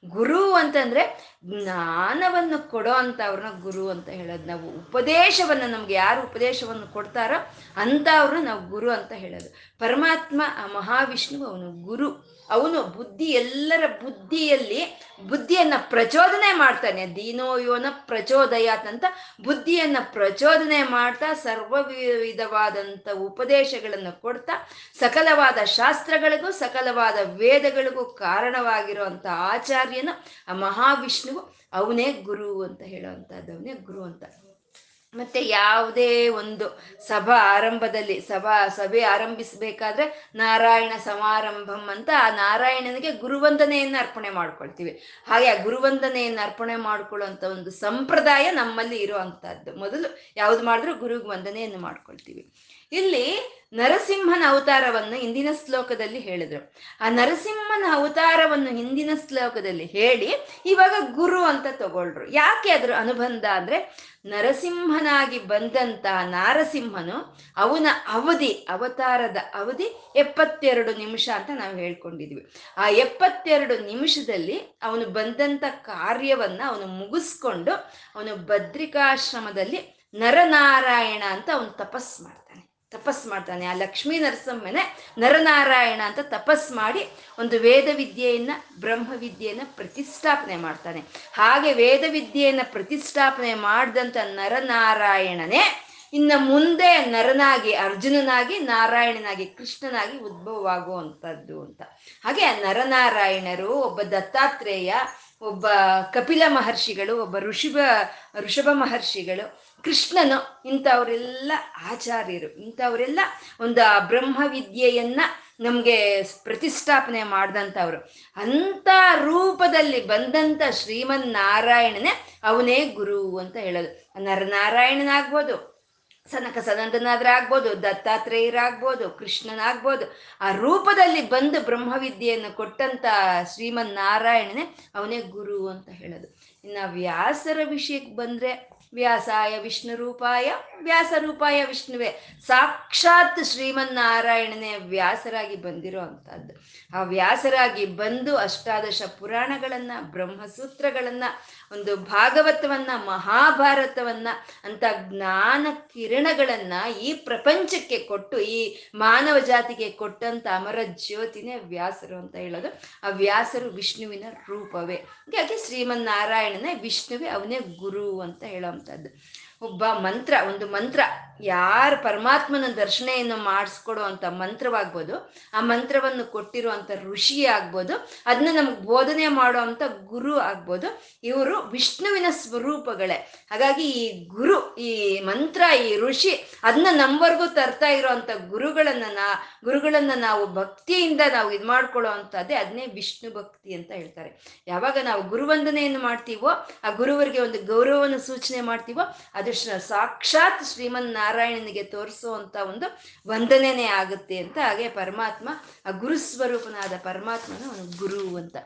ಗುರು ಅಂತಂದ್ರೆ ಜ್ಞಾನವನ್ನು ಕೊಡೋ ಅಂತ ಅವ್ರನ್ನ ಗುರು ಅಂತ ಹೇಳೋದು. ನಾವು ಉಪದೇಶವನ್ನ, ನಮ್ಗೆ ಯಾರು ಉಪದೇಶವನ್ನು ಕೊಡ್ತಾರೋ ಅಂಥವ್ರನ್ನ ನಾವು ಗುರು ಅಂತ ಹೇಳೋದು. ಪರಮಾತ್ಮ, ಆ ಮಹಾವಿಷ್ಣು ಅವನು ಗುರು. ಅವನು ಬುದ್ಧಿ, ಎಲ್ಲರ ಬುದ್ಧಿಯಲ್ಲಿ ಬುದ್ಧಿಯನ್ನ ಪ್ರಚೋದನೆ ಮಾಡ್ತಾನೆ. ದೀನೋ ಯೋನ ಅಂತ ಬುದ್ಧಿಯನ್ನ ಪ್ರಚೋದನೆ ಮಾಡ್ತಾ ಸರ್ವ ವಿಧವಾದಂಥ ಉಪದೇಶಗಳನ್ನು ಕೊಡ್ತಾ ಸಕಲವಾದ ಶಾಸ್ತ್ರಗಳಿಗೂ, ಸಕಲವಾದ ವೇದಗಳಿಗೂ ಕಾರಣವಾಗಿರುವಂಥ ಆಚಾರ್ಯನ ಆ ಮಹಾವಿಷ್ಣುವು ಅವನೇ ಗುರು ಅಂತ ಹೇಳುವಂಥದ್ದು ಅವನೇ ಗುರು ಅಂತ. ಮತ್ತೆ ಯಾವುದೇ ಒಂದು ಸಭಾ ಆರಂಭದಲ್ಲಿ, ಸಭಾ ಸಭೆ ಆರಂಭಿಸಬೇಕಾದ್ರೆ ನಾರಾಯಣ ಸಮಾರಂಭಂ ಅಂತ ಆ ನಾರಾಯಣನಿಗೆ ಗುರುವಂದನೆಯನ್ನು ಅರ್ಪಣೆ ಮಾಡ್ಕೊಳ್ತೀವಿ. ಹಾಗೆ ಆ ಗುರುವಂದನೆಯನ್ನು ಅರ್ಪಣೆ ಮಾಡ್ಕೊಳ್ಳುವಂಥ ಒಂದು ಸಂಪ್ರದಾಯ ನಮ್ಮಲ್ಲಿ ಇರುವಂತಹದ್ದು. ಮೊದಲು ಯಾವ್ದು ಮಾಡಿದ್ರು ಗುರುಗೆ ವಂದನೆಯನ್ನು ಮಾಡ್ಕೊಳ್ತೀವಿ. ಇಲ್ಲಿ ನರಸಿಂಹನ ಅವತಾರವನ್ನು ಹಿಂದಿನ ಶ್ಲೋಕದಲ್ಲಿ ಹೇಳಿದ್ರು. ಆ ನರಸಿಂಹನ ಅವತಾರವನ್ನು ಹಿಂದಿನ ಶ್ಲೋಕದಲ್ಲಿ ಹೇಳಿ ಇವಾಗ ಗುರು ಅಂತ ತಗೊಳ್ರು. ಯಾಕೆ ಅದ್ರ ಅನುಬಂಧ ಅಂದ್ರೆ ನರಸಿಂಹನಾಗಿ ಬಂದಂತ ನಾರಸಿಂಹನು ಅವನ ಅವಧಿ, ಅವತಾರದ ಅವಧಿ ಎಪ್ಪತ್ತೆರಡು ನಿಮಿಷ ಅಂತ ನಾವು ಹೇಳ್ಕೊಂಡಿದ್ವಿ. ಆ ಎಪ್ಪತ್ತೆರಡು ನಿಮಿಷದಲ್ಲಿ ಅವನು ಬಂದಂತ ಕಾರ್ಯವನ್ನ ಅವನು ಮುಗಿಸ್ಕೊಂಡು ಅವನು ಭದ್ರಿಕಾಶ್ರಮದಲ್ಲಿ ನರನಾರಾಯಣ ಅಂತ ಅವನು ತಪಸ್ ಮಾಡ್ತಾನೆ. ತಪಸ್ ಮಾಡ್ತಾನೆ. ಆ ಲಕ್ಷ್ಮೀ ನರಸಿಂಹನೇ ನರನಾರಾಯಣ ಅಂತ ತಪಸ್ ಮಾಡಿ ಒಂದು ವೇದ ವಿದ್ಯೆಯನ್ನ, ಬ್ರಹ್ಮ ವಿದ್ಯೆಯನ್ನ ಪ್ರತಿಷ್ಠಾಪನೆ ಮಾಡ್ತಾನೆ. ಹಾಗೆ ವೇದ ವಿದ್ಯೆಯನ್ನ ಪ್ರತಿಷ್ಠಾಪನೆ ಮಾಡಿದಂಥ ನರನಾರಾಯಣನೇ ಇನ್ನ ಮುಂದೆ ನರನಾಗಿ, ಅರ್ಜುನನಾಗಿ, ನಾರಾಯಣನಾಗಿ, ಕೃಷ್ಣನಾಗಿ ಉದ್ಭವವಾಗುವಂಥದ್ದು ಅಂತ. ಹಾಗೆ ಆ ನರನಾರಾಯಣರು ಒಬ್ಬ ದತ್ತಾತ್ರೇಯ, ಒಬ್ಬ ಕಪಿಲ ಮಹರ್ಷಿಗಳು, ಒಬ್ಬ ಋಷಿಭ ಋಷಭ ಮಹರ್ಷಿಗಳು ಕೃಷ್ಣನು ಇಂಥವರೆಲ್ಲ ಆಚಾರ್ಯರು, ಇಂಥವರೆಲ್ಲ ಒಂದು ಆ ಬ್ರಹ್ಮ ವಿದ್ಯೆಯನ್ನ ನಮಗೆ ಪ್ರತಿಷ್ಠಾಪನೆ ಮಾಡಿದಂಥವ್ರು. ಅಂಥ ರೂಪದಲ್ಲಿ ಬಂದಂಥ ಶ್ರೀಮನ್ ನಾರಾಯಣನೇ ಅವನೇ ಗುರು ಅಂತ ಹೇಳೋದು. ನರನಾರಾಯಣನಾಗ್ಬೋದು, ಸನಕ ಸನಂದನಾದ್ರಾಗ್ಬೋದು, ದತ್ತಾತ್ರೇಯರಾಗ್ಬೋದು, ಕೃಷ್ಣನಾಗ್ಬೋದು. ಆ ರೂಪದಲ್ಲಿ ಬಂದು ಬ್ರಹ್ಮವಿದ್ಯೆಯನ್ನು ಕೊಟ್ಟಂತ ಶ್ರೀಮನ್ ನಾರಾಯಣನೇ ಅವನೇ ಗುರು ಅಂತ ಹೇಳೋದು. ಇನ್ನು ವ್ಯಾಸರ ವಿಷಯಕ್ಕೆ ಬಂದ್ರೆ ವ್ಯಾಸಾಯ ವಿಷ್ಣು ರೂಪಾಯ ವ್ಯಾಸ ರೂಪಾಯ ವಿಷ್ಣುವೇ. ಸಾಕ್ಷಾತ್ ಶ್ರೀಮನ್ನಾರಾಯಣನೇ ವ್ಯಾಸರಾಗಿ ಬಂದಿರೋ ಅಂಥದ್ದು. ಆ ವ್ಯಾಸರಾಗಿ ಬಂದು ಅಷ್ಟಾದಶ ಪುರಾಣಗಳನ್ನ, ಬ್ರಹ್ಮಸೂತ್ರಗಳನ್ನ ಒಂದು ಭಾಗವತವನ್ನ, ಮಹಾಭಾರತವನ್ನ, ಅಂತ ಜ್ಞಾನ ಕಿರಣಗಳನ್ನ ಈ ಪ್ರಪಂಚಕ್ಕೆ ಕೊಟ್ಟು, ಈ ಮಾನವ ಜಾತಿಗೆ ಕೊಟ್ಟಂತ ಅಮರ ಜ್ಯೋತಿನೇ ವ್ಯಾಸರು ಅಂತ ಹೇಳೋದು. ಆ ವ್ಯಾಸರು ವಿಷ್ಣುವಿನ ರೂಪವೇ. ಹೀಗಾಗಿ ಶ್ರೀಮನ್ನಾರಾಯಣನೇ ವಿಷ್ಣುವೇ ಅವನೇ ಗುರು ಅಂತ ಹೇಳೋವಂಥದ್ದು ಒಬ್ಬ ಮಂತ್ರ, ಒಂದು ಮಂತ್ರ. ಯಾರು ಪರಮಾತ್ಮನ ದರ್ಶನೆಯನ್ನು ಮಾಡಿಸ್ಕೊಡುವಂಥ ಮಂತ್ರವಾಗ್ಬೋದು, ಆ ಮಂತ್ರವನ್ನು ಕೊಟ್ಟಿರುವಂತ ಋಷಿ ಆಗ್ಬೋದು ಅದನ್ನ ನಮ್ಗೆ ಬೋಧನೆ ಅಂತ ಗುರು ಆಗ್ಬೋದು, ಇವರು ವಿಷ್ಣುವಿನ ಸ್ವರೂಪಗಳೇ. ಹಾಗಾಗಿ ಈ ಗುರು, ಈ ಮಂತ್ರ, ಈ ಋಷಿ ಅದನ್ನ ನಮ್ವರೆಗೂ ತರ್ತಾ ಇರೋವಂಥ ಗುರುಗಳನ್ನ ನಾ, ಗುರುಗಳನ್ನ ನಾವು ಭಕ್ತಿಯಿಂದ ನಾವು ಇದು ಮಾಡ್ಕೊಳ್ಳೋ ಅಂತದ್ದೇ ಅದನ್ನೇ ವಿಷ್ಣು ಭಕ್ತಿ ಅಂತ ಹೇಳ್ತಾರೆ. ಯಾವಾಗ ನಾವು ಗುರುವಂದನೆಯನ್ನು ಮಾಡ್ತೀವೋ, ಆ ಗುರುವರಿಗೆ ಒಂದು ಗೌರವವನ್ನು ಸೂಚನೆ ಮಾಡ್ತೀವೋ ಅದು ಸಾಕ್ಷಾತ್ ಶ್ರೀಮನ್ ನಾರಾಯಣನಿಗೆ ತೋರಿಸುವಂತ ಒಂದು ವಂದನೆನೇ ಆಗುತ್ತೆ ಅಂತ. ಹಾಗೆ ಪರಮಾತ್ಮ, ಆ ಗುರು ಸ್ವರೂಪನಾದ ಪರಮಾತ್ಮನ ಒಂದು ಗುರು ಅಂತ.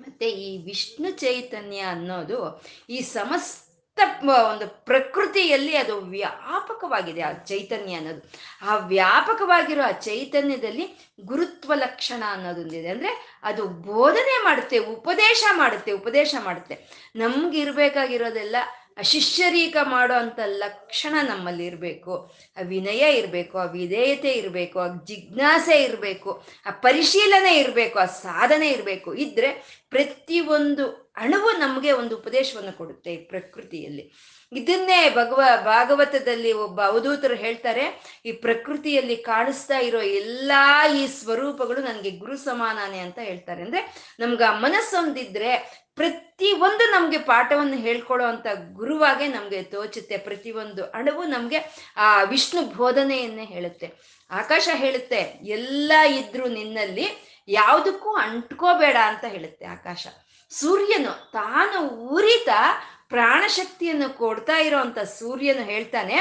ಮತ್ತೆ ಈ ವಿಷ್ಣು ಚೈತನ್ಯ ಅನ್ನೋದು ಈ ಸಮಸ್ತ ಒಂದು ಪ್ರಕೃತಿಯಲ್ಲಿ ಅದು ವ್ಯಾಪಕವಾಗಿದೆ, ಆ ಚೈತನ್ಯ ಅನ್ನೋದು. ಆ ವ್ಯಾಪಕವಾಗಿರೋ ಆ ಚೈತನ್ಯದಲ್ಲಿ ಗುರುತ್ವ ಲಕ್ಷಣ ಅನ್ನೋದೊಂದಿದೆ. ಅಂದ್ರೆ ಅದು ಬೋಧನೆ ಮಾಡುತ್ತೆ, ಉಪದೇಶ ಮಾಡುತ್ತೆ ಉಪದೇಶ ಮಾಡುತ್ತೆ. ನಮ್ಗಿರ್ಬೇಕಾಗಿರೋದೆಲ್ಲ ಶಿಷ್ಯರೀಕ ಮಾಡೋ ಅಂಥ ಲಕ್ಷಣ ನಮ್ಮಲ್ಲಿ ಇರಬೇಕು. ಆ ವಿನಯ ಇರಬೇಕು, ಆ ವಿಧೇಯತೆ ಇರಬೇಕು, ಆ ಜಿಜ್ಞಾಸೆ ಇರಬೇಕು, ಆ ಪರಿಶೀಲನೆ ಇರಬೇಕು, ಆ ಸಾಧನೆ ಇರಬೇಕು. ಇದ್ರೆ ಪ್ರತಿಯೊಂದು ಅಣುವು ನಮಗೆ ಒಂದು ಉಪದೇಶವನ್ನು ಕೊಡುತ್ತೆ ಈ ಪ್ರಕೃತಿಯಲ್ಲಿ. ಇದನ್ನೇ ಭಗವ, ಭಾಗವತದಲ್ಲಿ ಒಬ್ಬ ಅವಧೂತರು ಹೇಳ್ತಾರೆ, ಈ ಪ್ರಕೃತಿಯಲ್ಲಿ ಕಾಣಿಸ್ತಾ ಇರೋ ಎಲ್ಲಾ ಈ ಸ್ವರೂಪಗಳು ನನಗೆ ಗುರು ಸಮಾನಾನೆ ಅಂತ ಹೇಳ್ತಾರೆ. ಅಂದ್ರೆ ನಮ್ಗೆ ಆ ಮನಸ್ಸೊಂದಿದ್ರೆ ಪ್ರತಿ ಒಂದು ನಮ್ಗೆ ಪಾಠವನ್ನು ಹೇಳ್ಕೊಳ್ಳೋ ಅಂತ ಗುರುವಾಗೆ ನಮ್ಗೆ ತೋಚುತ್ತೆ. ಪ್ರತಿಯೊಂದು ಅಣುವು ನಮ್ಗೆ ಆ ವಿಷ್ಣು ಬೋಧನೆಯನ್ನೇ ಹೇಳುತ್ತೆ. ಆಕಾಶ ಹೇಳುತ್ತೆ, ಎಲ್ಲ ಇದ್ರು ನಿನ್ನಲ್ಲಿ ಯಾವುದಕ್ಕೂ ಅಂಟ್ಕೋಬೇಡ ಅಂತ ಹೇಳುತ್ತೆ ಆಕಾಶ. ಸೂರ್ಯನು ತಾನು ಉರಿತಾ ಪ್ರಾಣಶಕ್ತಿಯನ್ನು ಕೊಡ್ತಾ ಇರೋಂಥ ಸೂರ್ಯನು ಹೇಳ್ತಾನೆ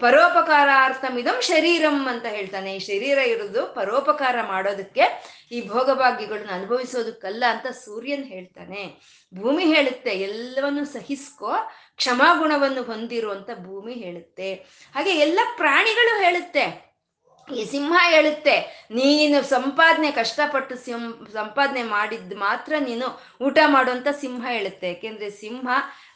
ಪರೋಪಕಾರಾರ್ಥಮಿದಂ ಶರೀರಂ ಅಂತ ಹೇಳ್ತಾನೆ. ಈ ಶರೀರ ಇರೋದು ಪರೋಪಕಾರ ಮಾಡೋದಕ್ಕೆ ಈ ಭೋಗಭಾಗ್ಯಗಳನ್ನ ಅನುಭವಿಸೋದಕ್ಕಲ್ಲ ಅಂತ ಸೂರ್ಯನ್ ಹೇಳ್ತಾನೆ. ಭೂಮಿ ಹೇಳುತ್ತೆ, ಎಲ್ಲವನ್ನು ಸಹಿಸ್ಕೋ ಕ್ಷಮಾಗುಣವನ್ನು ಹೊಂದಿರು ಅಂತ ಭೂಮಿ ಹೇಳುತ್ತೆ. ಹಾಗೆ ಎಲ್ಲ ಪ್ರಾಣಿಗಳು ಹೇಳುತ್ತೆ. ಈ ಸಿಂಹ ಹೇಳುತ್ತೆ, ನೀನು ಸಂಪಾದನೆ ಕಷ್ಟಪಟ್ಟು ಸಿಂ, ಸಂಪಾದನೆ ಮಾಡಿದ್ದು ಮಾತ್ರ ನೀನು ಊಟ ಮಾಡುವಂತ ಸಿಂಹ ಹೇಳುತ್ತೆ. ಯಾಕೆಂದ್ರೆ ಸಿಂಹ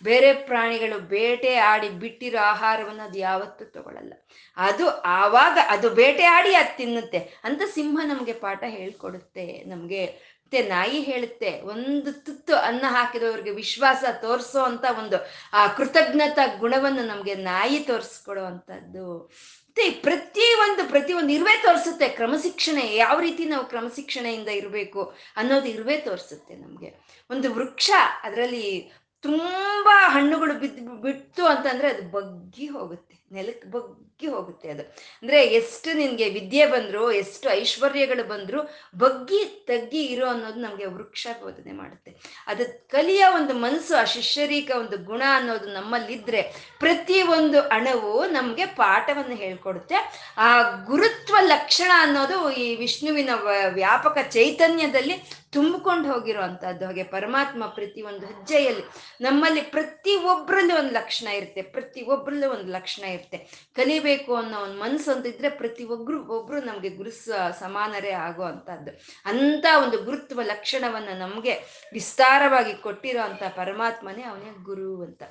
ಬೇರೆ ಪ್ರಾಣಿಗಳು ಬೇಟೆ ಆಡಿ ಬಿಟ್ಟಿರೋ ಆಹಾರವನ್ನು ಅದು ಯಾವತ್ತೂ ತಗೊಳ್ಳಲ್ಲ ಅದು ಆವಾಗ ಅದು ಬೇಟೆ ಆಡಿ ಅದು ತಿನ್ನುತ್ತೆ ಅಂತ ಸಿಂಹ ನಮಗೆ ಪಾಠ ಹೇಳ್ಕೊಡುತ್ತೆ. ನಮಗೆ ಮತ್ತೆ ನಾಯಿ ಹೇಳುತ್ತೆ, ಒಂದು ತುತ್ತು ಅನ್ನ ಹಾಕಿದವ್ರಿಗೆ ವಿಶ್ವಾಸ ತೋರಿಸೋ ಅಂತ ಒಂದು ಆ ಕೃತಜ್ಞತಾ ಗುಣವನ್ನು ನಮಗೆ ನಾಯಿ ತೋರಿಸ್ಕೊಡೋ ಅಂಥದ್ದು ಮತ್ತೆ ಪ್ರತಿ ಒಂದು ಪ್ರತಿ ಒಂದು ಇರುವೆ ತೋರಿಸುತ್ತೆ. ಕ್ರಮಶಿಕ್ಷಣೆ, ಯಾವ ರೀತಿ ನಾವು ಕ್ರಮಶಿಕ್ಷಣೆಯಿಂದ ಇರಬೇಕು ಅನ್ನೋದು ಇರುವೆ ತೋರಿಸುತ್ತೆ ನಮಗೆ. ಒಂದು ವೃಕ್ಷ, ಅದರಲ್ಲಿ ತುಂಬಾ ಹಣ್ಣುಗಳು ಬಿದ್ದು ಬಿಟ್ಟು ಅಂತಂದ್ರೆ ಅದು ಬಗ್ಗಿ ಹೋಗುತ್ತೆ. ನೆಲಕ್ಕೆ ಬಗ್ಗಿ ಹೋಗುತ್ತೆ ಅದು. ಅಂದ್ರೆ ಎಷ್ಟು ನಿನ್ಗೆ ವಿದ್ಯೆ ಬಂದ್ರು, ಎಷ್ಟು ಐಶ್ವರ್ಯಗಳು ಬಂದ್ರು ಬಗ್ಗಿ ತಗ್ಗಿ ಇರೋ ಅನ್ನೋದು ನಮ್ಗೆ ವೃಕ್ಷ ಬೋಧನೆ ಮಾಡುತ್ತೆ. ಅದು ಕಲಿಯ ಒಂದು ಮನಸ್ಸು, ಆ ಶಿಷ್ಯರೀಕ ಒಂದು ಗುಣ ಅನ್ನೋದು ನಮ್ಮಲ್ಲಿದ್ರೆ ಪ್ರತಿ ಒಂದು ಅಣವು ನಮ್ಗೆ ಪಾಠವನ್ನು ಹೇಳ್ಕೊಡುತ್ತೆ. ಆ ಗುರುತ್ವ ಲಕ್ಷಣ ಅನ್ನೋದು ಈ ವಿಷ್ಣುವಿನ ವ್ಯಾಪಕ ಚೈತನ್ಯದಲ್ಲಿ ತುಂಬಿಕೊಂಡು ಹೋಗಿರುವಂತಹದ್ದು ಹಾಗೆ ಪರಮಾತ್ಮ ಪ್ರತಿ ಒಂದು ಹೆಜ್ಜೆಯಲ್ಲಿ ನಮ್ಮಲ್ಲಿ ಪ್ರತಿ ಒಬ್ಬರಲ್ಲೂ ಒಂದು ಲಕ್ಷಣ ಇರುತ್ತೆ, ಪ್ರತಿ ಒಬ್ಬರಲ್ಲೂ ಒಂದು ಲಕ್ಷಣ ಇರುತ್ತೆ. ಕಲಿಬೇಕು ಅನ್ನೋ ಒಂದು ಮನಸ್ಸು ಅಂತಿದ್ರೆ ಪ್ರತಿ ಒಬ್ರು ಒಬ್ರು ನಮ್ಗೆ ಗುರು ಸಮಾನರೇ ಆಗೋ ಅಂತದ್ದು ಅಂತ ಒಂದು ಗುರುತ್ವ ಲಕ್ಷಣವನ್ನ ನಮ್ಗೆ ವಿಸ್ತಾರವಾಗಿ ಕೊಟ್ಟಿರೋ ಅಂತ ಪರಮಾತ್ಮನೇ ಅವನೇ ಗುರು ಅಂತ.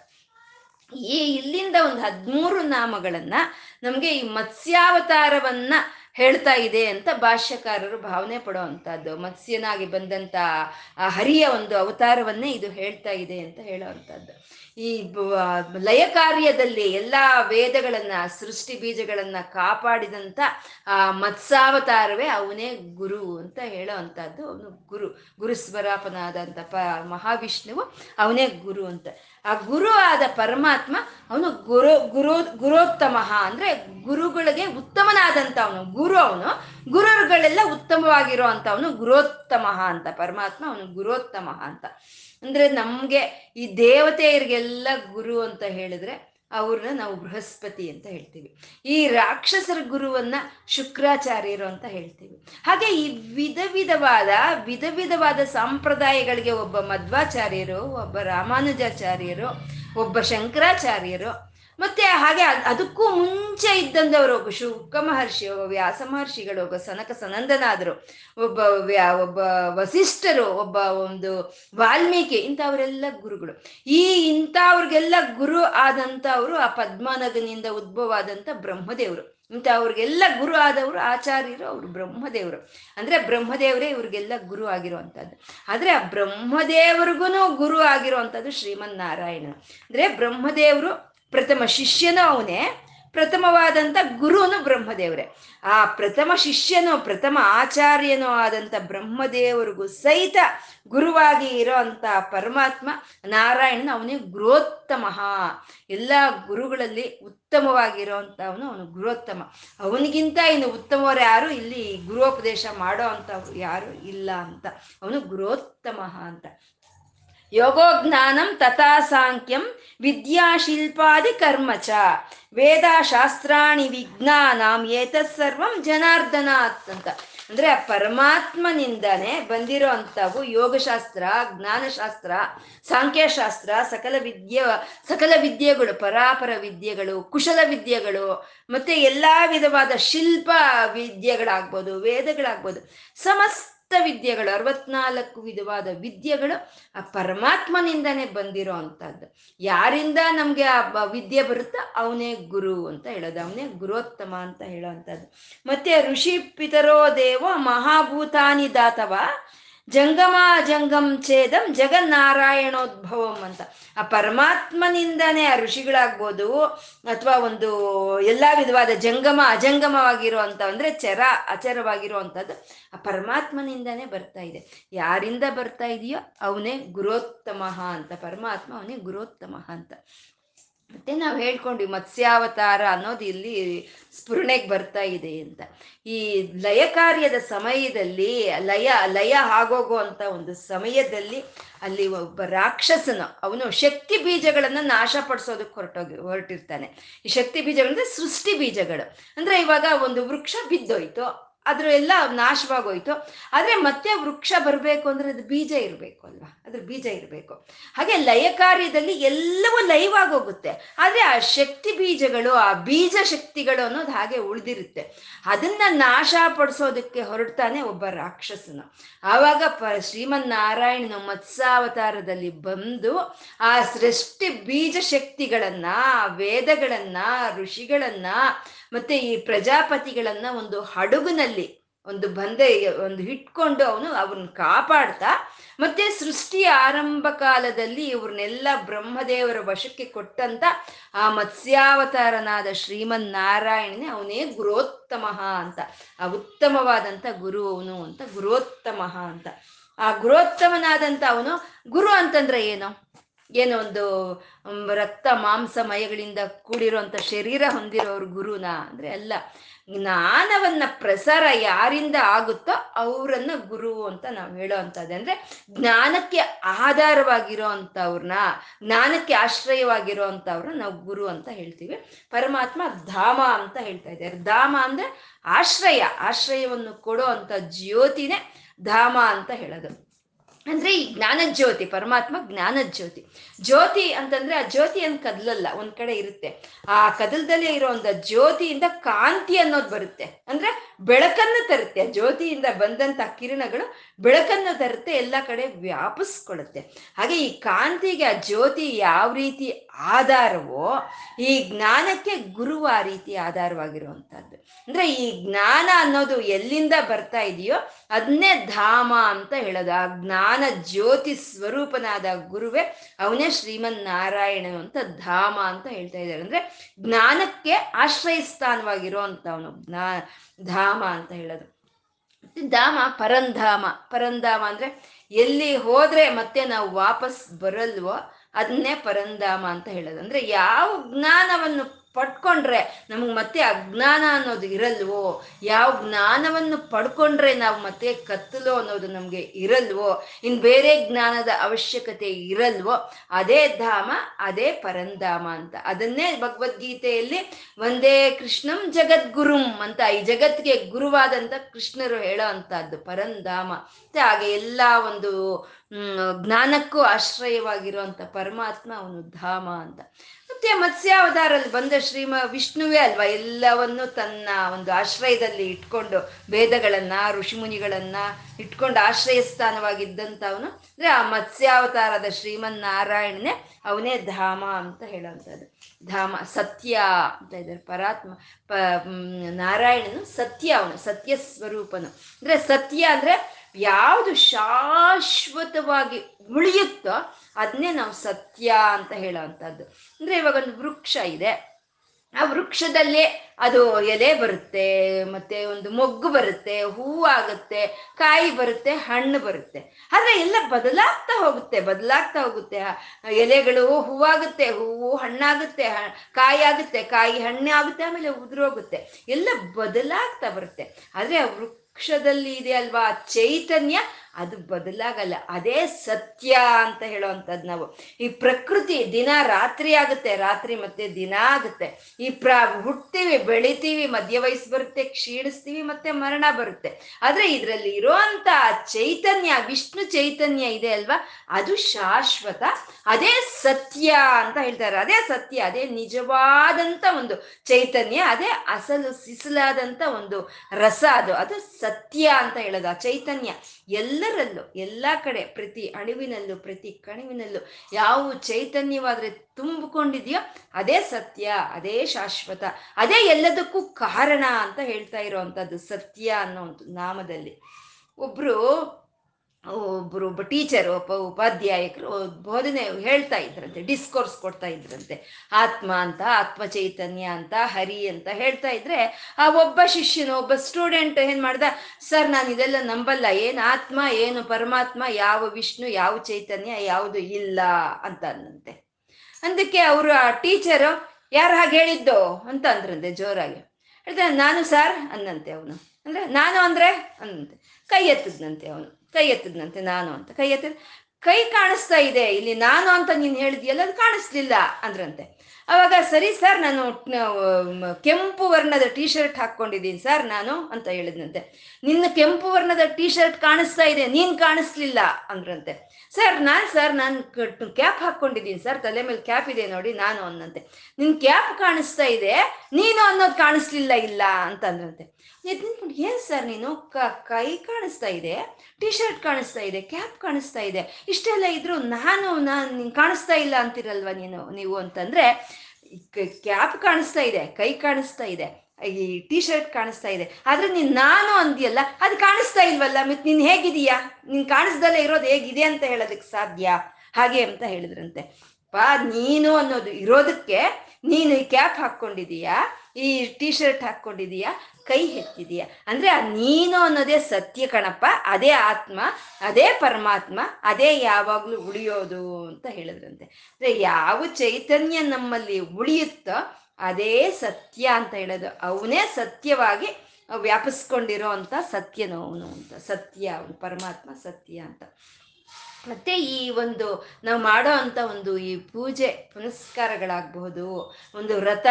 ಈ ಇಲ್ಲಿಂದ ಒಂದು ಹದಿಮೂರು ನಾಮಗಳನ್ನ ನಮ್ಗೆ ಈ ಮತ್ಸ್ಯಾವತಾರವನ್ನ ಹೇಳ್ತಾ ಇದೆ ಅಂತ ಭಾಷ್ಯಕಾರರು ಭಾವನೆ ಪಡೋ ಅಂಥದ್ದು ಮತ್ಸ್ಯನಾಗಿ ಬಂದಂತ, ಆ ಹರಿಯ ಒಂದು ಅವತಾರವನ್ನೇ ಇದು ಹೇಳ್ತಾ ಇದೆ ಅಂತ ಹೇಳೋ ಅಂಥದ್ದು ಈ ಲಯ ಕಾರ್ಯದಲ್ಲಿ ಎಲ್ಲಾ ವೇದಗಳನ್ನ, ಸೃಷ್ಟಿ ಬೀಜಗಳನ್ನ ಕಾಪಾಡಿದಂತ, ಆ ಮತ್ಸಾವತಾರವೇ ಅವನೇ ಗುರು ಅಂತ ಹೇಳೋ ಅಂಥದ್ದು ಅವನು ಗುರು ಗುರುಸ್ವರಾಪನಾದಂಥ ಪ, ಮಹಾವಿಷ್ಣುವು ಅವನೇ ಗುರು ಅಂತ. ಆ ಗುರು ಆದ ಪರಮಾತ್ಮ ಅವನು ಗುರು ಗುರು, ಗುರೋತ್ತಮ ಅಂದ್ರೆ ಗುರುಗಳಿಗೆ ಉತ್ತಮನಾದಂತ ಅವನು. ಗುರು ಅವನು. ಗುರುಗಳೆಲ್ಲ ಉತ್ತಮವಾಗಿರೋ ಅಂತ ಅವನು ಗುರೋತ್ತಮ ಅಂತ. ಪರಮಾತ್ಮ ಅವನು ಗುರೋತ್ತಮ ಅಂತ. ಅಂದ್ರೆ ನಮ್ಗೆ ಈ ದೇವತೆಯರಿಗೆಲ್ಲ ಗುರು ಅಂತ ಹೇಳಿದ್ರೆ ಅವ್ರನ್ನ ನಾವು ಬೃಹಸ್ಪತಿ ಅಂತ ಹೇಳ್ತೀವಿ. ಈ ರಾಕ್ಷಸರ ಗುರುವನ್ನ ಶುಕ್ರಾಚಾರ್ಯರು ಅಂತ ಹೇಳ್ತೀವಿ. ಹಾಗೆ ಈ ವಿಧ ವಿಧವಾದ ವಿಧ ವಿಧವಾದ ಸಂಪ್ರದಾಯಗಳಿಗೆ ಒಬ್ಬ ಮಧ್ವಾಚಾರ್ಯರು, ಒಬ್ಬ ರಾಮಾನುಜಾಚಾರ್ಯರು, ಒಬ್ಬ ಶಂಕರಾಚಾರ್ಯರು ಮತ್ತೆ ಹಾಗೆ ಅದಕ್ಕೂ ಮುಂಚೆ ಇದ್ದಂದವರು ಒಬ್ಬ ಶುಕ ಮಹರ್ಷಿ, ಒಬ್ಬ ವ್ಯಾಸ ಮಹರ್ಷಿಗಳು, ಒಬ್ಬ ಸನಕ ಸನಂದನಾದರು, ಒಬ್ಬ ವ್ಯಾ, ಒಬ್ಬ ವಸಿಷ್ಠರು, ಒಬ್ಬ ಒಂದು ವಾಲ್ಮೀಕಿ, ಇಂಥವರೆಲ್ಲ ಗುರುಗಳು. ಈ ಇಂಥವ್ರಿಗೆಲ್ಲ ಗುರು ಆದಂಥ ಅವರು ಆ ಪದ್ಮನಗನಿಂದ ಉದ್ಭವ ಆದಂಥ ಬ್ರಹ್ಮದೇವರು. ಇಂಥವ್ರಿಗೆಲ್ಲ ಗುರು ಆದವರು ಆಚಾರ್ಯರು ಅವರು ಬ್ರಹ್ಮದೇವರು. ಅಂದ್ರೆ ಬ್ರಹ್ಮದೇವರೇ ಇವ್ರಿಗೆಲ್ಲ ಗುರು ಆಗಿರುವಂಥದ್ದು. ಆದರೆ ಆ ಬ್ರಹ್ಮದೇವ್ರಿಗೂ ಗುರು ಆಗಿರುವಂಥದ್ದು ಶ್ರೀಮನ್ನಾರಾಯಣ. ಅಂದ್ರೆ ಬ್ರಹ್ಮದೇವರು ಪ್ರಥಮ ಶಿಷ್ಯನೂ ಅವನೇ ಪ್ರಥಮವಾದಂಥ ಗುರುನು ಬ್ರಹ್ಮದೇವರೇ. ಆ ಪ್ರಥಮ ಶಿಷ್ಯನೋ, ಪ್ರಥಮ ಆಚಾರ್ಯನೋ ಆದಂಥ ಬ್ರಹ್ಮದೇವರಿಗೂ ಸಹಿತ ಗುರುವಾಗಿ ಇರೋ ಅಂತ ಪರಮಾತ್ಮ ನಾರಾಯಣನ ಅವನೇ ಗುರೋತ್ತಮ ಎಲ್ಲ ಗುರುಗಳಲ್ಲಿ ಉತ್ತಮವಾಗಿರೋ ಅವನು ಅವನು ಗುರೋತ್ತಮ ಅವನಿಗಿಂತ ಇನ್ನು ಉತ್ತಮವರು ಯಾರು? ಇಲ್ಲಿ ಗುರೋಪದೇಶ ಮಾಡೋ ಅಂಥವ್ರು ಯಾರು ಇಲ್ಲ ಅಂತ. ಅವನು ಗುರೋತ್ತಮ ಅಂತ. ಯೋಗೋಜ್ಞಾನಂ ತಥಾ ಸಾಂಖ್ಯಂ ವಿದ್ಯಾಶಿಲ್ಪಾದಿ ಕರ್ಮ ಚ ವೇದ ಶಾಸ್ತ್ರಾಣಿ ವಿಜ್ಞಾನಂ ಏತತ್ಸರ್ವಂ ಜನಾರ್ದನಾತ್ ಅಂತ ಅಂದ್ರೆ ಆ ಪರಮಾತ್ಮನಿಂದಾನೆ ಬಂದಿರೋ ಅಂಥವು ಯೋಗಶಾಸ್ತ್ರ, ಜ್ಞಾನಶಾಸ್ತ್ರ, ಸಾಂಖ್ಯಶಾಸ್ತ್ರ, ಸಕಲ ವಿದ್ಯೆ, ಸಕಲ ವಿದ್ಯೆಗಳು, ಪರಾಪರ ವಿದ್ಯೆಗಳು, ಕುಶಲ ವಿದ್ಯೆಗಳು, ಮತ್ತೆ ಎಲ್ಲಾ ವಿಧವಾದ ಶಿಲ್ಪ ವಿದ್ಯೆಗಳಾಗ್ಬೋದು, ವೇದಗಳಾಗ್ಬೋದು, ಸಮಸ್ತ ವಿದ್ಯೆಗಳು, ಅರವತ್ನಾಲ್ಕು ವಿಧವಾದ ವಿದ್ಯೆಗಳು ಆ ಪರಮಾತ್ಮನಿಂದನೇ ಬಂದಿರೋ ಅಂಥದ್ದು. ಯಾರಿಂದ ನಮಗೆ ಆ ವಿದ್ಯೆ ಬರುತ್ತೋ ಅವನೇ ಗುರು ಅಂತ ಹೇಳೋದು, ಅವನೇ ಗುರೋತ್ತಮ ಅಂತ ಹೇಳೋ ಅಂಥದ್ದು. ಮತ್ತೆ ಋಷಿ ಪಿತರೋ ದೇವ ಮಹಾಭೂತಾನಿ ದಾತವ ಜಂಗಮ ಜಂಗಂ ಛೇದಂ ಜಗನ್ನಾರಾಯಣೋದ್ಭವಂ ಅಂತ. ಆ ಪರಮಾತ್ಮನಿಂದನೇ ಆ ಋಷಿಗಳಾಗ್ಬೋದು ಅಥವಾ ಒಂದು ಎಲ್ಲ ವಿಧವಾದ ಜಂಗಮ ಅಜಂಗಮವಾಗಿರುವಂಥ ಅಂದರೆ ಚರ ಅಚರವಾಗಿರುವಂಥದ್ದು ಆ ಪರಮಾತ್ಮನಿಂದನೇ ಬರ್ತಾ ಇದೆ. ಯಾರಿಂದ ಬರ್ತಾ ಇದೆಯೋ ಅವನೇ ಗುರೋತ್ತಮ ಅಂತ, ಪರಮಾತ್ಮ ಅವನೇ ಗುರೋತ್ತಮ ಅಂತ. ಮತ್ತೆ ನಾವು ಹೇಳ್ಕೊಂಡ್ವಿ ಮತ್ಸ್ಯಾವತಾರ ಅನ್ನೋದು ಇಲ್ಲಿ ಸ್ಫುರಣೆಗೆ ಬರ್ತಾ ಇದೆ ಅಂತ. ಈ ಲಯ ಕಾರ್ಯದ ಸಮಯದಲ್ಲಿ, ಲಯ ಲಯ ಆಗೋಗುವಂತ ಒಂದು ಸಮಯದಲ್ಲಿ ಅಲ್ಲಿ ಒಬ್ಬ ರಾಕ್ಷಸನು, ಅವನು ಶಕ್ತಿ ಬೀಜಗಳನ್ನ ನಾಶ ಪಡಿಸೋದಕ್ಕೆ ಹೊರಟೋಗಿ, ಹೊರಟಿರ್ತಾನೆ. ಈ ಶಕ್ತಿ ಬೀಜಗಳಂದ್ರೆ ಸೃಷ್ಟಿ ಬೀಜಗಳು. ಅಂದ್ರೆ ಇವಾಗ ಒಂದು ವೃಕ್ಷ ಬಿದ್ದೋಯ್ತು. ಅದ್ರ ಎಲ್ಲ ನಾಶವಾಗೋಯ್ತು. ಆದ್ರೆ ಮತ್ತೆ ವೃಕ್ಷ ಬರಬೇಕು ಅಂದ್ರೆ ಅದು ಬೀಜ ಇರಬೇಕು ಅಲ್ವಾ? ಅದ್ರ ಬೀಜ ಇರಬೇಕು. ಹಾಗೆ ಲಯ ಕಾರ್ಯದಲ್ಲಿ ಎಲ್ಲವೂ ಲಯವಾಗೋಗುತ್ತೆ. ಆದ್ರೆ ಆ ಶಕ್ತಿ ಬೀಜಗಳು, ಆ ಬೀಜ ಶಕ್ತಿಗಳು ಅನ್ನೋದು ಹಾಗೆ ಉಳಿದಿರುತ್ತೆ. ಅದನ್ನ ನಾಶ ಪಡಿಸೋದಕ್ಕೆ ಹೊರಡ್ತಾನೆ ಒಬ್ಬ ರಾಕ್ಷಸನು. ಆವಾಗ ಪ ಶ್ರೀಮನ್ನಾರಾಯಣನು ಮತ್ಸಾವತಾರದಲ್ಲಿ ಬಂದು ಆ ಸೃಷ್ಟಿ ಬೀಜ ಶಕ್ತಿಗಳನ್ನ ವೇದಗಳನ್ನ, ಋಷಿಗಳನ್ನ ಮತ್ತೆ ಈ ಪ್ರಜಾಪತಿಗಳನ್ನ ಒಂದು ಹಡಗುನಲ್ಲಿ ಒಂದು ಬಂದೆ, ಒಂದು ಇಟ್ಕೊಂಡು ಅವನು ಅವ್ರನ್ನ ಕಾಪಾಡ್ತಾ, ಮತ್ತೆ ಸೃಷ್ಟಿಯ ಆರಂಭ ಕಾಲದಲ್ಲಿ ಇವ್ರನ್ನೆಲ್ಲ ಬ್ರಹ್ಮದೇವರ ವಶಕ್ಕೆ ಕೊಟ್ಟಂತ ಆ ಮತ್ಸ್ಯಾವತಾರನಾದ ಶ್ರೀಮನ್ ನಾರಾಯಣನೇ ಅವನೇ ಗುರೋತ್ತಮ ಅಂತ, ಆ ಉತ್ತಮವಾದಂತ ಗುರು ಅವನು ಅಂತ, ಗುರೋತ್ತಮ ಅಂತ. ಆ ಗುರೋತ್ತಮನಾದಂಥ ಅವನು ಗುರು ಅಂತಂದ್ರೆ ಏನು? ಏನೋ ಒಂದು ರಕ್ತ ಮಾಂಸ ಮಯಗಳಿಂದ ಕೂಡಿರುವಂಥ ಶರೀರ ಹೊಂದಿರೋರು ಗುರುನ ಅಂದರೆ ಅಲ್ಲ, ಜ್ಞಾನವನ್ನು ಪ್ರಸಾರ ಯಾರಿಂದ ಆಗುತ್ತೋ ಅವರನ್ನ ಗುರು ಅಂತ ನಾವು ಹೇಳೋ ಅಂಥದ್ದು. ಅಂದ್ರೆ ಜ್ಞಾನಕ್ಕೆ ಆಧಾರವಾಗಿರೋ ಅಂಥವ್ರನ್ನ ಜ್ಞಾನಕ್ಕೆ ಆಶ್ರಯವಾಗಿರೋ ಅಂಥವ್ರನ್ನ ನಾವು ಗುರು ಅಂತ ಹೇಳ್ತೀವಿ. ಪರಮಾತ್ಮ ಧಾಮ ಅಂತ ಹೇಳ್ತಾ ಇದ್ದಾರೆ. ಧಾಮ ಅಂದರೆ ಆಶ್ರಯ, ಆಶ್ರಯವನ್ನು ಕೊಡೋ ಅಂಥ ಜ್ಯೋತಿನೇ ಧಾಮ ಅಂತ ಹೇಳೋದು. ಅಂದ್ರೆ ಈ ಜ್ಞಾನ ಜ್ಯೋತಿ ಪರಮಾತ್ಮ ಜ್ಞಾನ ಜ್ಯೋತಿ ಜ್ಯೋತಿ ಅಂತಂದ್ರೆ ಆ ಜ್ಯೋತಿ ಅಂತ ಕದಲಲ್ಲ, ಒಂದ್ ಕಡೆ ಇರುತ್ತೆ. ಆ ಕದಲ್ದಲ್ಲೇ ಇರೋ ಒಂದು ಜ್ಯೋತಿಯಿಂದ ಕಾಂತಿ ಅನ್ನೋದು ಬರುತ್ತೆ. ಅಂದ್ರೆ ಬೆಳಕನ್ನು ತರುತ್ತೆ. ಜ್ಯೋತಿಯಿಂದ ಬಂದಂತ ಕಿರಣಗಳು ಬೆಳಕನ್ನು ತರುತ್ತೆ, ಎಲ್ಲ ಕಡೆ ವ್ಯಾಪಿಸ್ಕೊಳ್ಳುತ್ತೆ. ಹಾಗೆ ಈ ಕಾಂತಿಗೆ ಆ ಜ್ಯೋತಿ ಯಾವ ರೀತಿ ಆಧಾರವೋ ಈ ಜ್ಞಾನಕ್ಕೆ ಗುರು ಆ ರೀತಿ ಆಧಾರವಾಗಿರುವಂತಹದ್ದು ಅಂದ್ರೆ ಈ ಜ್ಞಾನ ಅನ್ನೋದು ಎಲ್ಲಿಂದ ಬರ್ತಾ ಇದೆಯೋ ಅದನ್ನೇ ಧಾಮ ಅಂತ ಹೇಳೋದು. ಆ ಜ್ಞಾನ ಜ್ಯೋತಿ ಸ್ವರೂಪನಾದ ಗುರುವೇ ಅವನೇ ಶ್ರೀಮನ್ ನಾರಾಯಣ ಅಂತ ಧಾಮ ಅಂತ ಹೇಳ್ತಾ ಇದ್ದಾರೆ. ಅಂದ್ರೆ ಜ್ಞಾನಕ್ಕೆ ಆಶ್ರಯ ಸ್ಥಾನವಾಗಿರೋ ಅವನು ಜ್ಞಾ, ಧಾಮ ಅಂತ ಹೇಳೋದು. ಧಾಮ ಪರಂಧಾಮ. ಪರಂಧಾಮ ಅಂದ್ರೆ ಎಲ್ಲಿ ಹೋದ್ರೆ ಮತ್ತೆ ನಾವು ವಾಪಸ್ ಬರಲ್ವೋ ಅದನ್ನೇ ಪರಂಧಾಮ ಅಂತ ಹೇಳೋದು. ಅಂದ್ರೆ ಯಾವ ಜ್ಞಾನವನ್ನು ಪಡ್ಕೊಂಡ್ರೆ ನಮಗೆ ಮತ್ತೆ ಅಜ್ಞಾನ ಅನ್ನೋದು ಇರಲ್ವೋ? ಯಾವ ಜ್ಞಾನವನ್ನು ಪಡ್ಕೊಂಡ್ರೆ ನಾವು ಮತ್ತೆ ಕತ್ತಲು ಅನ್ನೋದು ನಮಗೆ ಇರಲ್ವೋ? ಇನ್ ಬೇರೆ ಜ್ಞಾನದ ಅವಶ್ಯಕತೆ ಇರಲ್ವೋ? ಅದೇ ಧಾಮ, ಅದೇ ಪರಂಧಾಮ ಅಂತ. ಅದನ್ನೇ ಭಗವದ್ಗೀತೆಯಲ್ಲಿ ಒಂದೇ ಕೃಷ್ಣಂ ಜಗದ್ಗುರುಂ ಅಂತ ಈ ಜಗತ್ತಿಗೆ ಗುರುವಾದಂತ ಕೃಷ್ಣರು ಹೇಳೋ ಅಂತದ್ದು ಪರಂಧಾಮ. ಮತ್ತೆ ಹಾಗೆ ಎಲ್ಲ ಒಂದು ಜ್ಞಾನಕ್ಕೂ ಆಶ್ರಯವಾಗಿರುವಂತ ಪರಮಾತ್ಮ ಅವನು ಧಾಮ ಅಂತ. ಮತ್ತೆ ಮತ್ಸ್ಯಾವತಾರಲ್ಲಿ ಬಂದ ಶ್ರೀಮ ವಿಷ್ಣುವೇ ಅಲ್ವಾ? ಎಲ್ಲವನ್ನು ತನ್ನ ಒಂದು ಆಶ್ರಯದಲ್ಲಿ ಇಟ್ಕೊಂಡು, ವೇದಗಳನ್ನ, ಋಷಿಮುನಿಗಳನ್ನ ಇಟ್ಕೊಂಡು ಆಶ್ರಯ ಸ್ಥಾನವಾಗಿದ್ದಂಥವನು. ಅಂದ್ರೆ ಆ ಮತ್ಸ್ಯಾವತಾರದ ಶ್ರೀಮನ್ ನಾರಾಯಣನೇ ಅವನೇ ಧಾಮ ಅಂತ ಹೇಳುವಂಥದ್ದು. ಧಾಮ, ಸತ್ಯ ಅಂತ ಇದ್ದಾರೆ. ಪರಾತ್ಮ, ಪ ನಾರಾಯಣನು ಸತ್ಯ ಅವನು ಸತ್ಯ ಸ್ವರೂಪನು ಅಂದ್ರೆ ಸತ್ಯ ಅಂದ್ರೆ ಯಾವುದು ಶಾಶ್ವತವಾಗಿ ಉಳಿಯುತ್ತೋ ಅದನ್ನೇ ನಾವು ಸತ್ಯ ಅಂತ ಹೇಳೋವಂಥದ್ದು. ಅಂದರೆ ಇವಾಗ ಒಂದು ವೃಕ್ಷ ಇದೆ. ಆ ವೃಕ್ಷದಲ್ಲೇ ಅದು ಎಲೆ ಬರುತ್ತೆ, ಮತ್ತೆ ಒಂದು ಮೊಗ್ಗು ಬರುತ್ತೆ ಹೂವು ಆಗುತ್ತೆ, ಕಾಯಿ ಬರುತ್ತೆ, ಹಣ್ಣು ಬರುತ್ತೆ. ಆದರೆ ಎಲ್ಲ ಬದಲಾಗ್ತಾ ಹೋಗುತ್ತೆ ಬದಲಾಗ್ತಾ ಹೋಗುತ್ತೆ. ಎಲೆಗಳು ಹೂವಾಗುತ್ತೆ ಹೂವು ಹಣ್ಣಾಗುತ್ತೆ ಕಾಯಿ ಆಗುತ್ತೆ, ಕಾಯಿ ಹಣ್ಣು ಆಗುತ್ತೆ, ಆಮೇಲೆ ಉದುರೋಗುತ್ತೆ. ಎಲ್ಲ ಬದಲಾಗ್ತಾ ಬರುತ್ತೆ. ಆದರೆ ಆ ವೃಕ್ಷದಲ್ಲಿ ಇದೆ ಅಲ್ವಾ ಚೈತನ್ಯ ಅದು ಬದಲಾಗಲ್ಲ. ಅದೇ ಸತ್ಯ ಅಂತ ಹೇಳುವಂಥದ್ದು ನಾವು. ಈ ಪ್ರಕೃತಿ ದಿನ ರಾತ್ರಿ ಆಗುತ್ತೆ, ರಾತ್ರಿ ಮತ್ತೆ ದಿನ ಆಗುತ್ತೆ. ಈ ಪ್ರ ಹುಟ್ತೀವಿ ಬೆಳಿತೀವಿ, ಮಧ್ಯ ವಯಸ್ಸು ಬರುತ್ತೆ, ಕ್ಷೀಣಿಸ್ತೀವಿ, ಮತ್ತೆ ಮರಣ ಬರುತ್ತೆ. ಆದ್ರೆ ಇದರಲ್ಲಿ ಇರೋಂಥ ಚೈತನ್ಯ, ವಿಷ್ಣು ಚೈತನ್ಯ ಇದೆ ಅಲ್ವಾ? ಅದು ಶಾಶ್ವತ, ಅದೇ ಸತ್ಯ ಅಂತ ಹೇಳ್ತಾರೆ. ಅದೇ ಸತ್ಯ, ಅದೇ ನಿಜವಾದಂತ ಒಂದು ಚೈತನ್ಯ, ಅದೇ ಅಸಲು ಸಿಸಲಾದಂತ ಒಂದು ರಸ ಅದು. ಅದು ಸತ್ಯ ಅಂತ ಹೇಳೋದು, ಆ ಚೈತನ್ಯ. ಎಲ್ಲರಲ್ಲೂ, ಎಲ್ಲ ಕಡೆ, ಪ್ರತಿ ಅಣುವಿನಲ್ಲೂ, ಪ್ರತಿ ಕಣಿವಿನಲ್ಲೂ ಯಾವ ಚೈತನ್ಯವಾದ್ರೆ ತುಂಬಿಕೊಂಡಿದೆಯೋ ಅದೇ ಸತ್ಯ, ಅದೇ ಶಾಶ್ವತ, ಅದೇ ಎಲ್ಲದಕ್ಕೂ ಕಾರಣ ಅಂತ ಹೇಳ್ತಾ ಇರೋವಂಥದ್ದು ಸತ್ಯ ಅನ್ನೋ ಒಂದು ನಾಮದಲ್ಲಿ. ಒಬ್ರು ಒಬ್ರು ಒಬ್ಬ ಟೀಚರ್, ಒಬ್ಬ ಉಪಾಧ್ಯಾಯಕರು ಬೋಧನೆ ಹೇಳ್ತಾ ಇದ್ರಂತೆ ಡಿಸ್ಕೋರ್ಸ್ ಕೊಡ್ತಾ ಇದ್ರಂತೆ. ಆತ್ಮ ಅಂತ, ಆತ್ಮ ಚೈತನ್ಯ ಅಂತ, ಹರಿ ಅಂತ ಹೇಳ್ತಾ ಇದ್ರೆ ಆ ಒಬ್ಬ ಶಿಷ್ಯನು, ಒಬ್ಬ ಸ್ಟೂಡೆಂಟ್ ಏನ್ ಮಾಡ್ದ, ಸರ್, ನಾನು ಇದೆಲ್ಲ ನಂಬಲ್ಲ. ಏನು ಆತ್ಮ, ಏನು ಪರಮಾತ್ಮ, ಯಾವ ವಿಷ್ಣು, ಯಾವ ಚೈತನ್ಯ, ಯಾವುದು ಇಲ್ಲ ಅಂತ ಅಂದಂತೆ. ಅದಕ್ಕೆ ಅವರು ಆ ಟೀಚರು ಯಾರು ಹಾಗೆ ಹೇಳಿದ್ದು ಅಂತ ಅಂದ್ರಂತೆ ಜೋರಾಗಿ. ಹೇಳ್ತಾರೆ ನಾನು ಸರ್ ಅಂದಂತೆ ಅವನು. ಅಂದ್ರೆ, ನಾನು ಅಂದ್ರೆ ಅಂದಂತೆ ಕೈ ಎತ್ತದ್ನಂತೆ ಅವನು. ಕೈ ಎತ್ತದ್ನಂತೆ ನಾನು ಅಂತ. ಕೈ ಎತ್ತದ ಕೈ ಕಾಣಿಸ್ತಾ ಇದೆ, ಇಲ್ಲಿ ನಾನು ಅಂತ ನೀನು ಹೇಳಿದ್ಯಲ್ಲ, ಅದು ಕಾಣಿಸ್ಲಿಲ್ಲ ಅಂದ್ರಂತೆ. ಅವಾಗ, ಸರಿ ಸರ್, ನಾನು ಕೆಂಪು ವರ್ಣದ ಟೀ ಶರ್ಟ್ ಹಾಕ್ಕೊಂಡಿದ್ದೀನಿ ಸರ್ ನಾನು ಅಂತ ಹೇಳಿದ್ನಂತೆ. ನಿನ್ನ ಕೆಂಪು ವರ್ಣದ ಟೀ ಶರ್ಟ್ ಕಾಣಿಸ್ತಾ ಇದೆ, ನೀನ್ ಕಾಣಿಸ್ಲಿಲ್ಲ ಅಂದ್ರಂತೆ. ಸರ್, ನಾನು ಸರ್, ನಾನು ಕ್ಯಾಪ್ ಹಾಕ್ಕೊಂಡಿದ್ದೀನಿ ಸರ್, ತಲೆ ಮೇಲೆ ಕ್ಯಾಪ್ ಇದೆ ನೋಡಿ ನಾನು ಅನ್ನಂತೆ. ನಿನ್ ಕ್ಯಾಪ್ ಕಾಣಿಸ್ತಾ ಇದೆ, ನೀನು ಅನ್ನೋದು ಕಾಣಿಸ್ಲಿಲ್ಲ ಇಲ್ಲ ಅಂತ ಏನ್ ಸರ್ ನೀನು ಕೈ ಕಾಣಿಸ್ತಾ ಇದೆ ಟಿ ಶರ್ಟ್ ಕಾಣಿಸ್ತಾ ಇದೆ ಕ್ಯಾಪ್ ಕಾಣಿಸ್ತಾ ಇದೆ. ಇಷ್ಟೆಲ್ಲ ಇದ್ರು ನಾನು ನಾನು ಕಾಣಿಸ್ತಾ ಇಲ್ಲ ಅಂತಿರಲ್ವ ನೀನು, ನೀವು ಅಂತಂದ್ರೆ ಕ್ಯಾಪ್ ಕಾಣಿಸ್ತಾ ಇದೆ, ಕೈ ಕಾಣಿಸ್ತಾ ಇದೆ, ಈ ಟಿ ಶರ್ಟ್ ಕಾಣಿಸ್ತಾ ಇದೆ. ಆದ್ರೆ ನೀನ್ ನಾನು ಅಂದಿಯಲ್ಲ, ಅದು ಕಾಣಿಸ್ತಾ ಇಲ್ವಲ್ಲ ಮತ್ತೆ ನೀನ್ ಹೇಗಿದೀಯಾ ನೀನ್ ಕಾಣಿಸ್ದಲ್ಲೇ ಇರೋದು ಹೇಗಿದೆ ಅಂತ ಹೇಳೋದಕ್ಕೆ ಸಾಧ್ಯ? ಹಾಗೆ ಅಂತ ಹೇಳಿದ್ರಂತೆ. ಪಾ ನೀನು ಅನ್ನೋದು ಇರೋದಕ್ಕೆ ನೀನು ಈ ಕ್ಯಾಪ್ ಹಾಕ್ಕೊಂಡಿದೀಯಾ ಈ ಟಿ ಶರ್ಟ್ ಹಾಕ್ಕೊಂಡಿದೀಯಾ ಕೈ ಎತ್ತಿದೀಯ ಅಂದ್ರೆ ಆ ನೀನು ಅನ್ನೋದೇ ಸತ್ಯ ಕಣಪ್ಪ. ಅದೇ ಆತ್ಮ, ಅದೇ ಪರಮಾತ್ಮ, ಅದೇ ಯಾವಾಗ್ಲೂ ಉಳಿಯೋದು ಅಂತ ಹೇಳಿದ್ರಂತೆ. ಅಂದ್ರೆ ಯಾವ ಚೈತನ್ಯ ನಮ್ಮಲ್ಲಿ ಉಳಿಯುತ್ತೋ ಅದೇ ಸತ್ಯ ಅಂತ ಹೇಳೋದು. ಅವನೇ ಸತ್ಯವಾಗಿ ವ್ಯಾಪಿಸ್ಕೊಂಡಿರೋ ಅಂತ ಸತ್ಯನೋ ಅವನು ಅಂತ. ಸತ್ಯ, ಅವನು ಪರಮಾತ್ಮ ಸತ್ಯ ಅಂತ. ಮತ್ತೆ ಈ ಒಂದು ನಾವು ಮಾಡೋ ಅಂತ ಒಂದು ಈ ಪೂಜೆ ಪುನಸ್ಕಾರಗಳಾಗಬಹುದು, ಒಂದು ವ್ರತ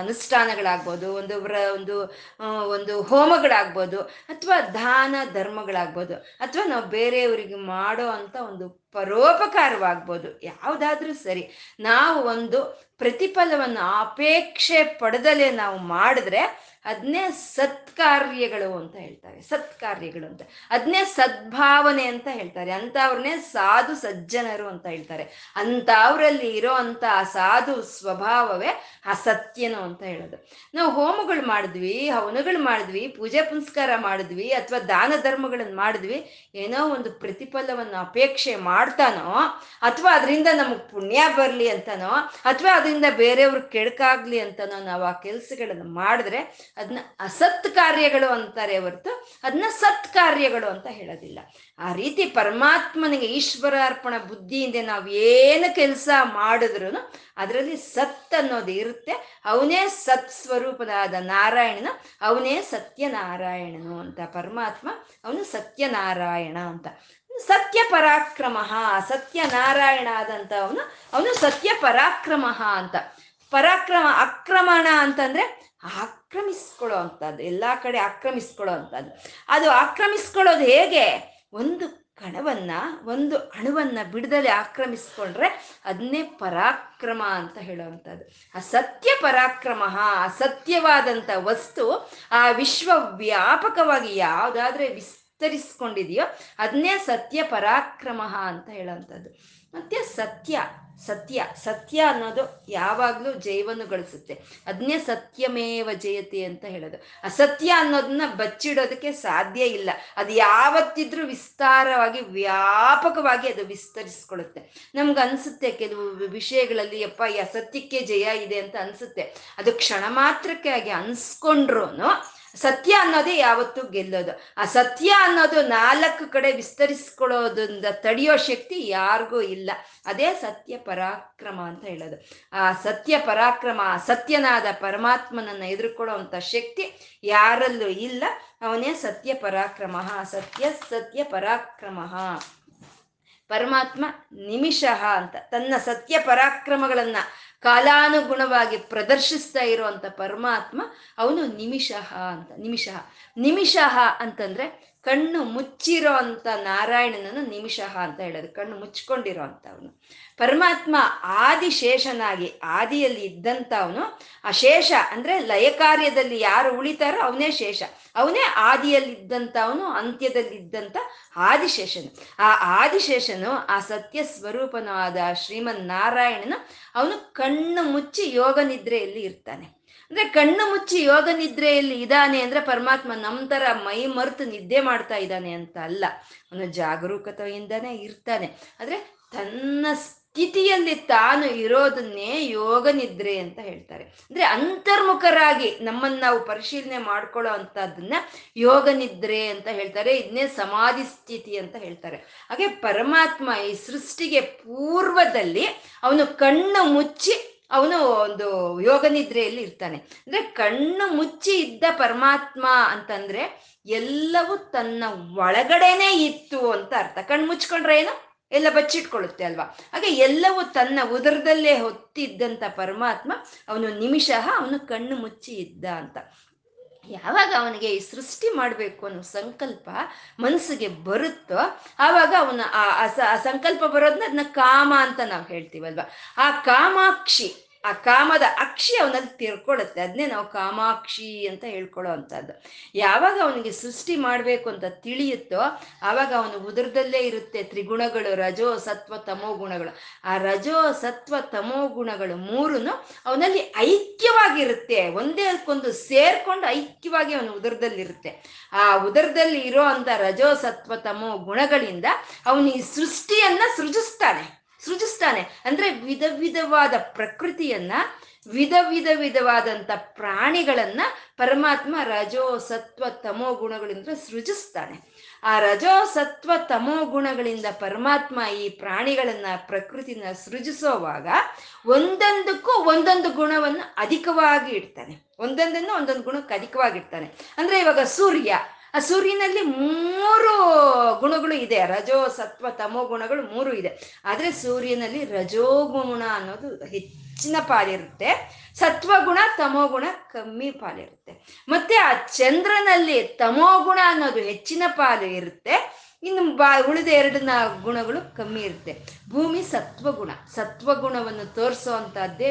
ಅನುಷ್ಠಾನಗಳಾಗ್ಬೋದು ಒಂದು ವ್ರ, ಒಂದು ಒಂದು ಹೋಮಗಳಾಗ್ಬೋದು ಅಥವಾ ದಾನ ಧರ್ಮಗಳಾಗ್ಬೋದು ಅಥವಾ ನಾವು ಬೇರೆಯವರಿಗೆ ಮಾಡೋ ಅಂತ ಒಂದು ಪರೋಪಕಾರವಾಗ್ಬೋದು ಯಾವುದಾದ್ರೂ ಸರಿ. ನಾವು ಒಂದು ಪ್ರತಿಫಲವನ್ನು ಅಪೇಕ್ಷೆ ಪಡೆದಲೇ ನಾವು ಮಾಡಿದ್ರೆ ಅದನ್ನೇ ಸತ್ಕಾರ್ಯಗಳು ಅಂತ ಹೇಳ್ತಾರೆ, ಸತ್ಕಾರ್ಯಗಳು ಅಂತ. ಅದನ್ನೇ ಸದ್ಭಾವನೆ ಅಂತ ಹೇಳ್ತಾರೆ. ಅಂಥವ್ರನ್ನೇ ಸಾಧು ಸಜ್ಜನರು ಅಂತ ಹೇಳ್ತಾರೆ. ಅಂಥವ್ರಲ್ಲಿ ಇರೋ ಅಂತ ಸಾಧು ಸ್ವಭಾವವೇ ಆ ಸತ್ಯನು ಅಂತ ಹೇಳೋದು. ನಾವು ಹೋಮಗಳು ಮಾಡಿದ್ವಿ, ಹವನಗಳು ಮಾಡಿದ್ವಿ, ಪೂಜೆ ಪುನಸ್ಕಾರ ಮಾಡಿದ್ವಿ, ಅಥವಾ ದಾನ ಧರ್ಮಗಳನ್ನು ಮಾಡಿದ್ವಿ, ಏನೋ ಒಂದು ಪ್ರತಿಫಲವನ್ನು ಅಪೇಕ್ಷೆ ಮಾಡ್ತಾನೋ, ಅಥವಾ ಅದರಿಂದ ನಮಗೆ ಪುಣ್ಯ ಬರಲಿ ಅಂತನೋ, ಅಥವಾ ಅದರಿಂದ ಬೇರೆಯವ್ರಿಗೆ ಕೆಡಕಾಗ್ಲಿ ಅಂತನೋ, ನಾವು ಆ ಕೆಲಸಗಳನ್ನು ಮಾಡಿದ್ರೆ ಅದನ್ನ ಅಸತ್ ಕಾರ್ಯಗಳು ಅಂತಾರೆ ಹೊರತು ಅದನ್ನ ಸತ್ ಕಾರ್ಯಗಳು ಅಂತ ಹೇಳೋದಿಲ್ಲ. ಆ ರೀತಿ ಪರಮಾತ್ಮನಿಗೆ ಈಶ್ವರಾರ್ಪಣ ಬುದ್ಧಿಯಿಂದ ನಾವು ಏನು ಕೆಲಸ ಮಾಡಿದ್ರು ಅದರಲ್ಲಿ ಸತ್ ಅನ್ನೋದು ಇರುತ್ತೆ. ಅವನೇ ಸತ್ ಸ್ವರೂಪದಾದ ನಾರಾಯಣನು, ಅವನೇ ಸತ್ಯನಾರಾಯಣನು ಅಂತ. ಪರಮಾತ್ಮ ಅವನು ಸತ್ಯನಾರಾಯಣ ಅಂತ. ಸತ್ಯ ಪರಾಕ್ರಮ, ಸತ್ಯನಾರಾಯಣ ಆದಂತ ಅವನು ಅವನು ಸತ್ಯ ಪರಾಕ್ರಮ ಅಂತ. ಪರಾಕ್ರಮ ಆಕ್ರಮಣ ಅಂತಂದ್ರೆ ಆಕ್ರಮಿಸ್ಕೊಳ್ಳೋ ಅಂಥದ್ದು ಎಲ್ಲ ಕಡೆ ಆಕ್ರಮಿಸ್ಕೊಳ್ಳೋ ಅಂಥದ್ದು ಅದು ಆಕ್ರಮಿಸ್ಕೊಳ್ಳೋದು ಹೇಗೆ? ಒಂದು ಕಣವನ್ನು, ಒಂದು ಅಣುವನ್ನು ಬಿಡದಲ್ಲಿ ಆಕ್ರಮಿಸ್ಕೊಂಡ್ರೆ ಅದನ್ನೇ ಪರಾಕ್ರಮ ಅಂತ ಹೇಳುವಂಥದ್ದು ಅಸತ್ಯ ಸತ್ಯ ಪರಾಕ್ರಮ ಅಸತ್ಯವಾದಂಥ ವಸ್ತು ಆ ವಿಶ್ವ ವ್ಯಾಪಕವಾಗಿ ಯಾವುದಾದ್ರೆ ವಿಸ್ತರಿಸ್ಕೊಂಡಿದೆಯೋ ಅದನ್ನೇ ಸತ್ಯ ಪರಾಕ್ರಮ ಅಂತ ಹೇಳೋವಂಥದ್ದು ಮತ್ತು ಸತ್ಯ ಸತ್ಯ ಸತ್ಯ ಅನ್ನೋದು ಯಾವಾಗಲೂ ಜೈವನ್ನು ಗಳಿಸುತ್ತೆ. ಅದನ್ನೇ ಸತ್ಯಮೇವ ಜಯತೆ ಅಂತ ಹೇಳೋದು. ಅಸತ್ಯ ಅನ್ನೋದನ್ನ ಬಚ್ಚಿಡೋದಕ್ಕೆ ಸಾಧ್ಯ ಇಲ್ಲ. ಅದು ಯಾವತ್ತಿದ್ರೂ ವಿಸ್ತಾರವಾಗಿ, ವ್ಯಾಪಕವಾಗಿ ಅದು ವಿಸ್ತರಿಸ್ಕೊಳುತ್ತೆ ನಮ್ಗೆ ಅನ್ಸುತ್ತೆ ಕೆಲವು ವಿಷಯಗಳಲ್ಲಿ ಅಪ್ಪ ಈ ಅಸತ್ಯಕ್ಕೆ ಜಯ ಇದೆ ಅಂತ ಅನ್ಸುತ್ತೆ. ಅದು ಕ್ಷಣ ಮಾತ್ರಕ್ಕೆ ಆಗಿ ಅನ್ಸ್ಕೊಂಡ್ರು ಸತ್ಯ ಅನ್ನೋದೇ ಯಾವತ್ತೂ ಗೆಲ್ಲೋದು. ಆ ಸತ್ಯ ಅನ್ನೋದು ನಾಲ್ಕು ಕಡೆ ವಿಸ್ತರಿಸ್ಕೊಳ್ಳೋದ್ರಿಂದ ತಡೆಯೋ ಶಕ್ತಿ ಯಾರಿಗೂ ಇಲ್ಲ. ಅದೇ ಸತ್ಯ ಪರಾಕ್ರಮ ಅಂತ ಹೇಳೋದು. ಆ ಸತ್ಯ ಪರಾಕ್ರಮ ಸತ್ಯನಾದ ಪರಮಾತ್ಮನನ್ನ ಎದುರ್ಕೊಳ್ಳೋ ಶಕ್ತಿ ಯಾರಲ್ಲೂ ಇಲ್ಲ. ಅವನೇ ಸತ್ಯ ಪರಾಕ್ರಮ. ಸತ್ಯ ಸತ್ಯ ಪರಾಕ್ರಮ. ಪರಮಾತ್ಮ ನಿಮಿಷ ಅಂತ ತನ್ನ ಸತ್ಯ ಪರಾಕ್ರಮಗಳನ್ನ ಕಾಲಾನುಗುಣವಾಗಿ ಪ್ರದರ್ಶಿಸ್ತಾ ಇರುವಂತ ಪರಮಾತ್ಮ ಅವನು ನಿಮಿಷಃ ಅಂತ, ನಿಮಿಷಃ. ನಿಮಿಷಃ ಅಂತಂದ್ರೆ ಕಣ್ಣು ಮುಚ್ಚಿರೋ ನಾರಾಯಣನನ್ನು ನಿಮಿಷಃ ಅಂತ ಹೇಳೋದು, ಕಣ್ಣು ಮುಚ್ಕೊಂಡಿರೋ ಅವನು. ಪರಮಾತ್ಮ ಆದಿಶೇಷನಾಗಿ, ಆದಿಯಲ್ಲಿ ಇದ್ದಂತ ಆ ಶೇಷ ಅಂದ್ರೆ ಲಯ ಕಾರ್ಯದಲ್ಲಿ ಯಾರು ಉಳಿತಾರೋ ಅವನೇ ಶೇಷ. ಅವನೇ ಆದಿಯಲ್ಲಿದ್ದಂಥ ಅವನು ಅಂತ್ಯದಲ್ಲಿದ್ದಂಥ ಆದಿಶೇಷನು. ಆ ಆದಿಶೇಷನು, ಆ ಸತ್ಯ ಸ್ವರೂಪನಾದ ಶ್ರೀಮನ್ ನಾರಾಯಣನು ಅವನು ಕಣ್ಣು ಮುಚ್ಚಿ ಯೋಗ ನಿದ್ರೆಯಲ್ಲಿ ಇರ್ತಾನೆ. ಅಂದ್ರೆ ಕಣ್ಣು ಮುಚ್ಚಿ ಯೋಗ ನಿದ್ರೆಯಲ್ಲಿ ಇದ್ದಾನೆ ಅಂದ್ರೆ ಪರಮಾತ್ಮ ನಮ್ಮ ತರ ಮೈ ಮರೆತು ನಿದ್ದೆ ಮಾಡ್ತಾ ಇದ್ದಾನೆ ಅಂತ ಅಲ್ಲ. ಅವನು ಜಾಗರೂಕತೆಯಿಂದಾನೇ ಇರ್ತಾನೆ. ಆದ್ರೆ ತನ್ನ ಸ್ಥಿತಿಯಲ್ಲಿ ತಾನು ಇರೋದನ್ನೇ ಯೋಗ ನಿದ್ರೆ ಅಂತ ಹೇಳ್ತಾರೆ. ಅಂದ್ರೆ ಅಂತರ್ಮುಖರಾಗಿ ನಮ್ಮನ್ನ ನಾವು ಪರಿಶೀಲನೆ ಮಾಡ್ಕೊಳ್ಳೋ ಅಂತದನ್ನ ಯೋಗ ನಿದ್ರೆ ಅಂತ ಹೇಳ್ತಾರೆ ಇದನ್ನೇ ಸಮಾಧಿ ಸ್ಥಿತಿ ಅಂತ ಹೇಳ್ತಾರೆ. ಹಾಗೆ ಪರಮಾತ್ಮ ಈ ಸೃಷ್ಟಿಗೆ ಪೂರ್ವದಲ್ಲಿ ಅವನು ಕಣ್ಣು ಮುಚ್ಚಿ ಅವನು ಒಂದು ಯೋಗ ನಿದ್ರೆಯಲ್ಲಿ ಇರ್ತಾನೆ. ಅಂದ್ರೆ ಕಣ್ಣು ಮುಚ್ಚಿ ಇದ್ದ ಪರಮಾತ್ಮ ಅಂತಂದ್ರೆ ಎಲ್ಲವೂ ತನ್ನ ಒಳಗಡೆನೆ ಇತ್ತು ಅಂತ ಅರ್ಥ. ಕಣ್ಣು ಮುಚ್ಕೊಂಡ್ರೆ ಏನು? ಎಲ್ಲ ಬಚ್ಚಿಟ್ಕೊಳ್ಳುತ್ತೆ ಅಲ್ವಾ? ಹಾಗೆ ಎಲ್ಲವೂ ತನ್ನ ಉದರದಲ್ಲೇ ಹೊತ್ತಿದ್ದಂಥ ಪರಮಾತ್ಮ ಅವನು ನಿಮಿಷ ಅವನು ಕಣ್ಣು ಮುಚ್ಚಿ ಇದ್ದ ಅಂತ. ಯಾವಾಗ ಅವನಿಗೆ ಈ ಸೃಷ್ಟಿ ಮಾಡಬೇಕು ಅನ್ನೋ ಸಂಕಲ್ಪ ಮನಸ್ಸಿಗೆ ಬರುತ್ತೋ ಆವಾಗ ಅವನ ಆ ಸಂಕಲ್ಪ ಬರೋದನ್ನ ಅದನ್ನ ಕಾಮ ಅಂತ ನಾವು ಹೇಳ್ತೀವಲ್ವ? ಆ ಕಾಮಾಕ್ಷಿ ಆ ಕಾಮದ ಅಕ್ಷಿ ಅವನಲ್ಲಿ ತಿರ್ಕೊಳ್ಳುತ್ತೆ ಅದನ್ನೇ ನಾವು ಕಾಮಾಕ್ಷಿ ಅಂತ ಹೇಳ್ಕೊಳ್ಳೋ ಅಂಥದ್ದು. ಯಾವಾಗ ಅವನಿಗೆ ಸೃಷ್ಟಿ ಮಾಡಬೇಕು ಅಂತ ತಿಳಿಯುತ್ತೋ ಆವಾಗ ಅವನು ಉದರದಲ್ಲೇ ಇರುತ್ತೆ ತ್ರಿಗುಣಗಳು, ರಜೋ, ಸತ್ವ, ತಮೋ ಗುಣಗಳು. ಆ ರಜೋ, ಸತ್ವ, ತಮೋ ಗುಣಗಳು ಮೂರೂ ಅವನಲ್ಲಿ ಐಕ್ಯವಾಗಿರುತ್ತೆ. ಒಂದೇ ಅದಕ್ಕೊಂದು ಸೇರ್ಕೊಂಡು ಐಕ್ಯವಾಗಿ ಅವನು ಉದರದಲ್ಲಿರುತ್ತೆ. ಆ ಉದರದಲ್ಲಿ ಇರೋ ಅಂಥ ರಜೋ, ಸತ್ವ, ತಮೋ ಗುಣಗಳಿಂದ ಅವನು ಈ ಸೃಷ್ಟಿಯನ್ನ ಸೃಜಿಸ್ತಾನೆ. ಸೃಜಿಸ್ತಾನೆ. ಅಂದ್ರೆ ವಿಧ ವಿಧವಾದ ಪ್ರಕೃತಿಯನ್ನ, ವಿಧ ವಿಧ ವಿಧವಾದಂಥ ಪ್ರಾಣಿಗಳನ್ನ ಪರಮಾತ್ಮ ರಜೋ ಸತ್ವ ತಮೋ ಗುಣಗಳಿಂದ ಸೃಜಿಸ್ತಾನೆ. ಆ ರಜೋ ಸತ್ವ ತಮೋ ಗುಣಗಳಿಂದ ಪರಮಾತ್ಮ ಈ ಪ್ರಾಣಿಗಳನ್ನ, ಪ್ರಕೃತಿನ ಸೃಜಿಸೋವಾಗ ಒಂದೊಂದಕ್ಕೂ ಒಂದೊಂದು ಗುಣವನ್ನು ಅಧಿಕವಾಗಿ ಇಡ್ತಾನೆ. ಒಂದೊಂದನ್ನು ಒಂದೊಂದು ಗುಣಕ್ಕೆ ಅಧಿಕವಾಗಿ ಇಡ್ತಾನೆ. ಅಂದ್ರೆ ಇವಾಗ ಸೂರ್ಯ ಆ ಸೂರ್ಯನಲ್ಲಿ ಮೂರು ಗುಣಗಳು ಇದೆ. ರಜೋ, ಸತ್ವ, ತಮೋ ಗುಣಗಳು ಮೂರು ಇದೆ. ಆದರೆ ಸೂರ್ಯನಲ್ಲಿ ರಜೋಗುಣ ಅನ್ನೋದು ಹೆಚ್ಚಿನ ಪಾಲಿರುತ್ತೆ. ಸತ್ವಗುಣ ತಮೋಗುಣ ಕಮ್ಮಿ ಪಾಲಿರುತ್ತೆ. ಮತ್ತೆ ಆ ಚಂದ್ರನಲ್ಲಿ ತಮೋಗುಣ ಅನ್ನೋದು ಹೆಚ್ಚಿನ ಪಾಲು ಇರುತ್ತೆ. ಇನ್ನು ಬಾ ಉಳಿದ ಎರಡನ ಗುಣಗಳು ಕಮ್ಮಿ ಇರುತ್ತೆ. ಭೂಮಿ ಸತ್ವಗುಣ. ಸತ್ವಗುಣವನ್ನು ತೋರಿಸೋ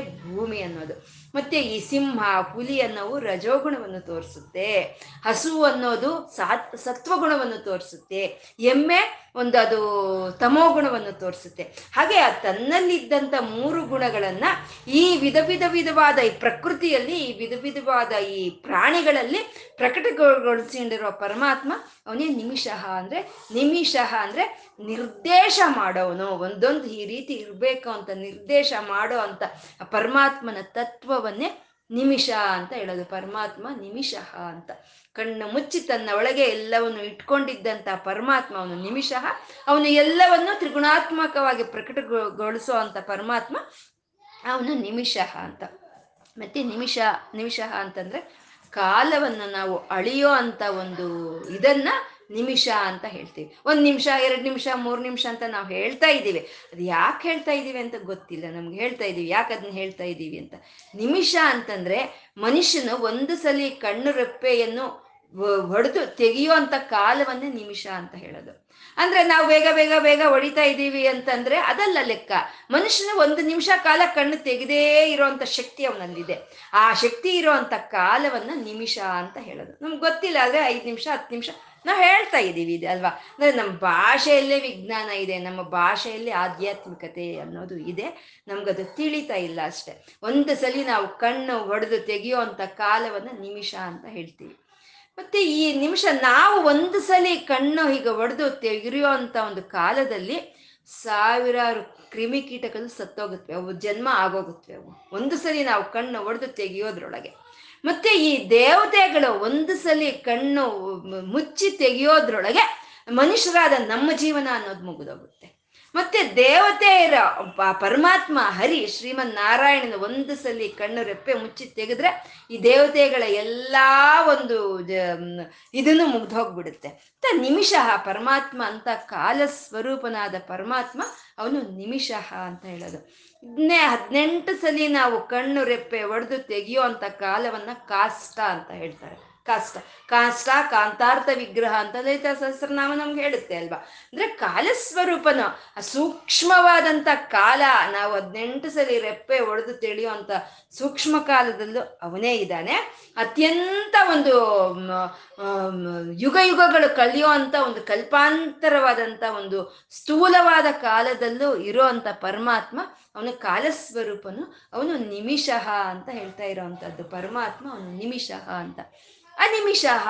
ಭೂಮಿ ಅನ್ನೋದು. ಮತ್ತೆ ಈ ಸಿಂಹ, ಹುಲಿ ಅನ್ನೋವು ರಜೋಗುಣವನ್ನು ತೋರಿಸುತ್ತೆ. ಹಸು ಅನ್ನೋದು ಸಾತ್, ಸತ್ವಗುಣವನ್ನು ತೋರಿಸುತ್ತೆ. ಎಮ್ಮೆ ಒಂದು ಅದು ತಮೋಗುಣವನ್ನು ತೋರಿಸುತ್ತೆ. ಹಾಗೆ ಆ ತನ್ನಲ್ಲಿದ್ದಂಥ ಮೂರು ಗುಣಗಳನ್ನ ಈ ವಿಧ ವಿಧ, ವಿಧವಾದ ಈ ಪ್ರಕೃತಿಯಲ್ಲಿ, ಈ ವಿಧ, ವಿಧವಾದ ಈ ಪ್ರಾಣಿಗಳಲ್ಲಿ ಪ್ರಕಟಗೊಳಿಸಿಕೊಂಡಿರುವ ಪರಮಾತ್ಮ ಅವನೇ ನಿಮಿಷ ಅಂದ್ರೆ ನಿಮಿಷ ಅಂದ್ರೆ ನಿರ್ದೇಶ ಮಾಡೋನು ಒಂದೊಂದು ಈ ರೀತಿ ಇರಬೇಕು ಅಂತ ನಿರ್ದೇಶ ಮಾಡೋ ಅಂತ ಪರಮಾತ್ಮನ ತತ್ವವನ್ನೇ ನಿಮಿಷ ಅಂತ ಹೇಳೋದು, ಪರಮಾತ್ಮ ನಿಮಿಷ ಅಂತ. ಕಣ್ಣು ಮುಚ್ಚಿ ತನ್ನ ಒಳಗೆ ಎಲ್ಲವನ್ನು ಇಟ್ಕೊಂಡಿದ್ದಂಥ ಪರಮಾತ್ಮ ಅವನು ನಿಮಿಷ, ಅವನು ಎಲ್ಲವನ್ನು ತ್ರಿಗುಣಾತ್ಮಕವಾಗಿ ಪ್ರಕಟಗೊಳಿಸೋ ಅಂತ ಪರಮಾತ್ಮ ಅವನು ನಿಮಿಷ ಅಂತ. ಮತ್ತೆ ನಿಮಿಷ ನಿಮಿಷ ಅಂತಂದ್ರೆ ಕಾಲವನ್ನು ನಾವು ಅಳಿಯೋ ಅಂತ ಒಂದು ಇದನ್ನ ನಿಮಿಷ ಅಂತ ಹೇಳ್ತೀವಿ. ಒಂದು ನಿಮಿಷ, ಎರಡು ನಿಮಿಷ, ಮೂರು ನಿಮಿಷ ಅಂತ ನಾವು ಹೇಳ್ತಾ ಇದ್ದೀವಿ. ಅದು ಯಾಕೆ ಹೇಳ್ತಾ ಇದ್ದೀವಿ ಅಂತ ಗೊತ್ತಿಲ್ಲ. ನಮ್ಗೆ ಹೇಳ್ತಾ ಇದ್ದೀವಿ. ಯಾಕೆ ಅದನ್ನ ಹೇಳ್ತಾ ಇದ್ದೀವಿ ಅಂತ. ನಿಮಿಷ ಅಂತಂದ್ರೆ ಮನುಷ್ಯನು ಒಂದು ಸಲಿ ಕಣ್ಣು ರೆಪ್ಪೆಯನ್ನು ಹೊಡೆದು ತೆಗೆಯೋ ಅಂತ ಕಾಲವನ್ನೇ ನಿಮಿಷ ಅಂತ ಹೇಳೋದು. ಅಂದ್ರೆ ನಾವು ಬೇಗ ಬೇಗ ಬೇಗ ಹೊಡಿತಾ ಇದ್ದೀವಿ ಅಂತಂದ್ರೆ ಅದಲ್ಲ ಲೆಕ್ಕ. ಮನುಷ್ಯನ ಒಂದು ನಿಮಿಷ ಕಾಲ ಕಣ್ಣು ತೆಗೆದೇ ಇರುವಂತ ಶಕ್ತಿ ಅವನಲ್ಲಿದೆ. ಆ ಶಕ್ತಿ ಇರುವಂತ ಕಾಲವನ್ನ ನಿಮಿಷ ಅಂತ ಹೇಳೋದು. ನಮ್ಗೆ ಗೊತ್ತಿಲ್ಲ, ಆದ್ರೆ ಐದು ನಿಮಿಷ, ಹತ್ತು ನಿಮಿಷ ನಾವು ಹೇಳ್ತಾ ಇದ್ದೀವಿ ಇದೆ ಅಲ್ವಾ? ಅಂದರೆ ನಮ್ಮ ಭಾಷೆಯಲ್ಲೇ ವಿಜ್ಞಾನ ಇದೆ, ನಮ್ಮ ಭಾಷೆಯಲ್ಲೇ ಆಧ್ಯಾತ್ಮಿಕತೆ ಅನ್ನೋದು ಇದೆ. ನಮಗದು ತಿಳಿತಾ ಇಲ್ಲ ಅಷ್ಟೆ. ಒಂದು ಸಲ ನಾವು ಕಣ್ಣು ಹೊಡೆದು ತೆಗೆಯೋ ಕಾಲವನ್ನು ನಿಮಿಷ ಅಂತ ಹೇಳ್ತೀವಿ. ಮತ್ತೆ ಈ ನಿಮಿಷ ನಾವು ಒಂದು ಸಲ ಕಣ್ಣು ಹೀಗೆ ಒಡೆದು ತೆಗೆರಿಯೋ ಅಂತ ಒಂದು ಕಾಲದಲ್ಲಿ ಸಾವಿರಾರು ಕ್ರಿಮಿಕೀಟಗಳು ಸತ್ತೋಗುತ್ತವೆ ಅವು ಜನ್ಮ ಆಗೋಗುತ್ತವೆ ಅವು. ಒಂದು ಸಲ ನಾವು ಕಣ್ಣು ಒಡೆದು ತೆಗೆಯೋದ್ರೊಳಗೆ. ಮತ್ತೆ ಈ ದೇವತೆಗಳು ಒಂದು ಸಲಿ ಕಣ್ಣು ಮುಚ್ಚಿ ತೆಗೆಯೋದ್ರೊಳಗೆ ಮನುಷ್ಯರಾದ ನಮ್ಮ ಜೀವನ ಅನ್ನೋದು ಮುಗಿದೋಗುತ್ತೆ. ಮತ್ತೆ ದೇವತೆಯರ ಪರಮಾತ್ಮ ಹರಿ ಶ್ರೀಮನ್ ನಾರಾಯಣನ ಒಂದು ಸಲಿ ಕಣ್ಣು ರೆಪ್ಪೆ ಮುಚ್ಚಿ ತೆಗೆದ್ರೆ ಈ ದೇವತೆಗಳ ಎಲ್ಲಾ ಒಂದು ಇದನ್ನು ಮುಗ್ದು ಹೋಗ್ಬಿಡುತ್ತೆ ಅಂತ ನಿಮಿಷ ಪರಮಾತ್ಮ ಅಂತ ಕಾಲ ಸ್ವರೂಪನಾದ ಪರಮಾತ್ಮ ಅವನು ನಿಮಿಷ ಅಂತ ಹೇಳೋದು. ಇದನ್ನೇ ಹದಿನೆಂಟು ಸಲಿ ನಾವು ಕಣ್ಣು ರೆಪ್ಪೆ ಒಡೆದು ತೆಗೆಯೋ ಅಂತ ಕಾಲವನ್ನ ಕಾಷ್ಟ ಅಂತ ಹೇಳ್ತಾರೆ. ಕಾಷ್ಟ. ಕಾಷ್ಟ, ಕಾಂತಾರ್ಥ ವಿಗ್ರಹ ಅಂತ ಲಲಿತ ಸಹಸ್ರನಾಮ ನಮ್ಗೆ ಹೇಳುತ್ತೆ ಅಲ್ವಾ? ಅಂದ್ರೆ ಕಾಲಸ್ವರೂಪನು ಸೂಕ್ಷ್ಮವಾದಂತ ಕಾಲ, ನಾವು ಹದಿನೆಂಟು ಸಲಿ ರೆಪ್ಪೆ ಒಡೆದು ತಿಳಿಯೋ ಅಂತ ಸೂಕ್ಷ್ಮ ಕಾಲದಲ್ಲೂ ಅವನೇ ಇದ್ದಾನೆ. ಅತ್ಯಂತ ಒಂದು ಯುಗ ಯುಗಗಳು ಕಲಿಯೋ ಅಂತ ಒಂದು ಕಲ್ಪಾಂತರವಾದಂತ ಒಂದು ಸ್ಥೂಲವಾದ ಕಾಲದಲ್ಲೂ ಇರೋ ಅಂತ ಪರಮಾತ್ಮ, ಅವನು ಕಾಲಸ್ವರೂಪನು. ಅವನು ನಿಮಿಷ ಅಂತ ಹೇಳ್ತಾ ಇರೋವಂಥದ್ದು ಪರಮಾತ್ಮ ಅವನು ನಿಮಿಷಹ ಅಂತ. ಅನಿಮಿಷಃ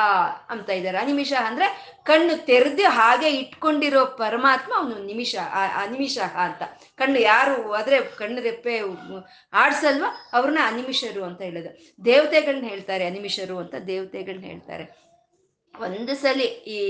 ಅಂತ ಇದ್ದಾರೆ. ಅನಿಮಿಷ ಅಂದ್ರೆ ಕಣ್ಣು ತೆರೆದು ಹಾಗೆ ಇಟ್ಕೊಂಡಿರೋ ಪರಮಾತ್ಮ ಅವನು ನಿಮಿಷ ಅನಿಮಿಷ ಅಂತ. ಕಣ್ಣು ಯಾರು ಆದ್ರೆ ಕಣ್ಣು ರೆಪ್ಪೆ ಆಡ್ಸಲ್ವ? ಅವ್ರನ್ನ ಅನಿಮಿಷರು ಅಂತ ಹೇಳೋದು. ದೇವತೆಗಳನ್ನ ಹೇಳ್ತಾರೆ ಅನಿಮಿಷರು ಅಂತ ದೇವತೆಗಳನ್ನ ಹೇಳ್ತಾರೆ. ಒಂದು ಸಲ ಈ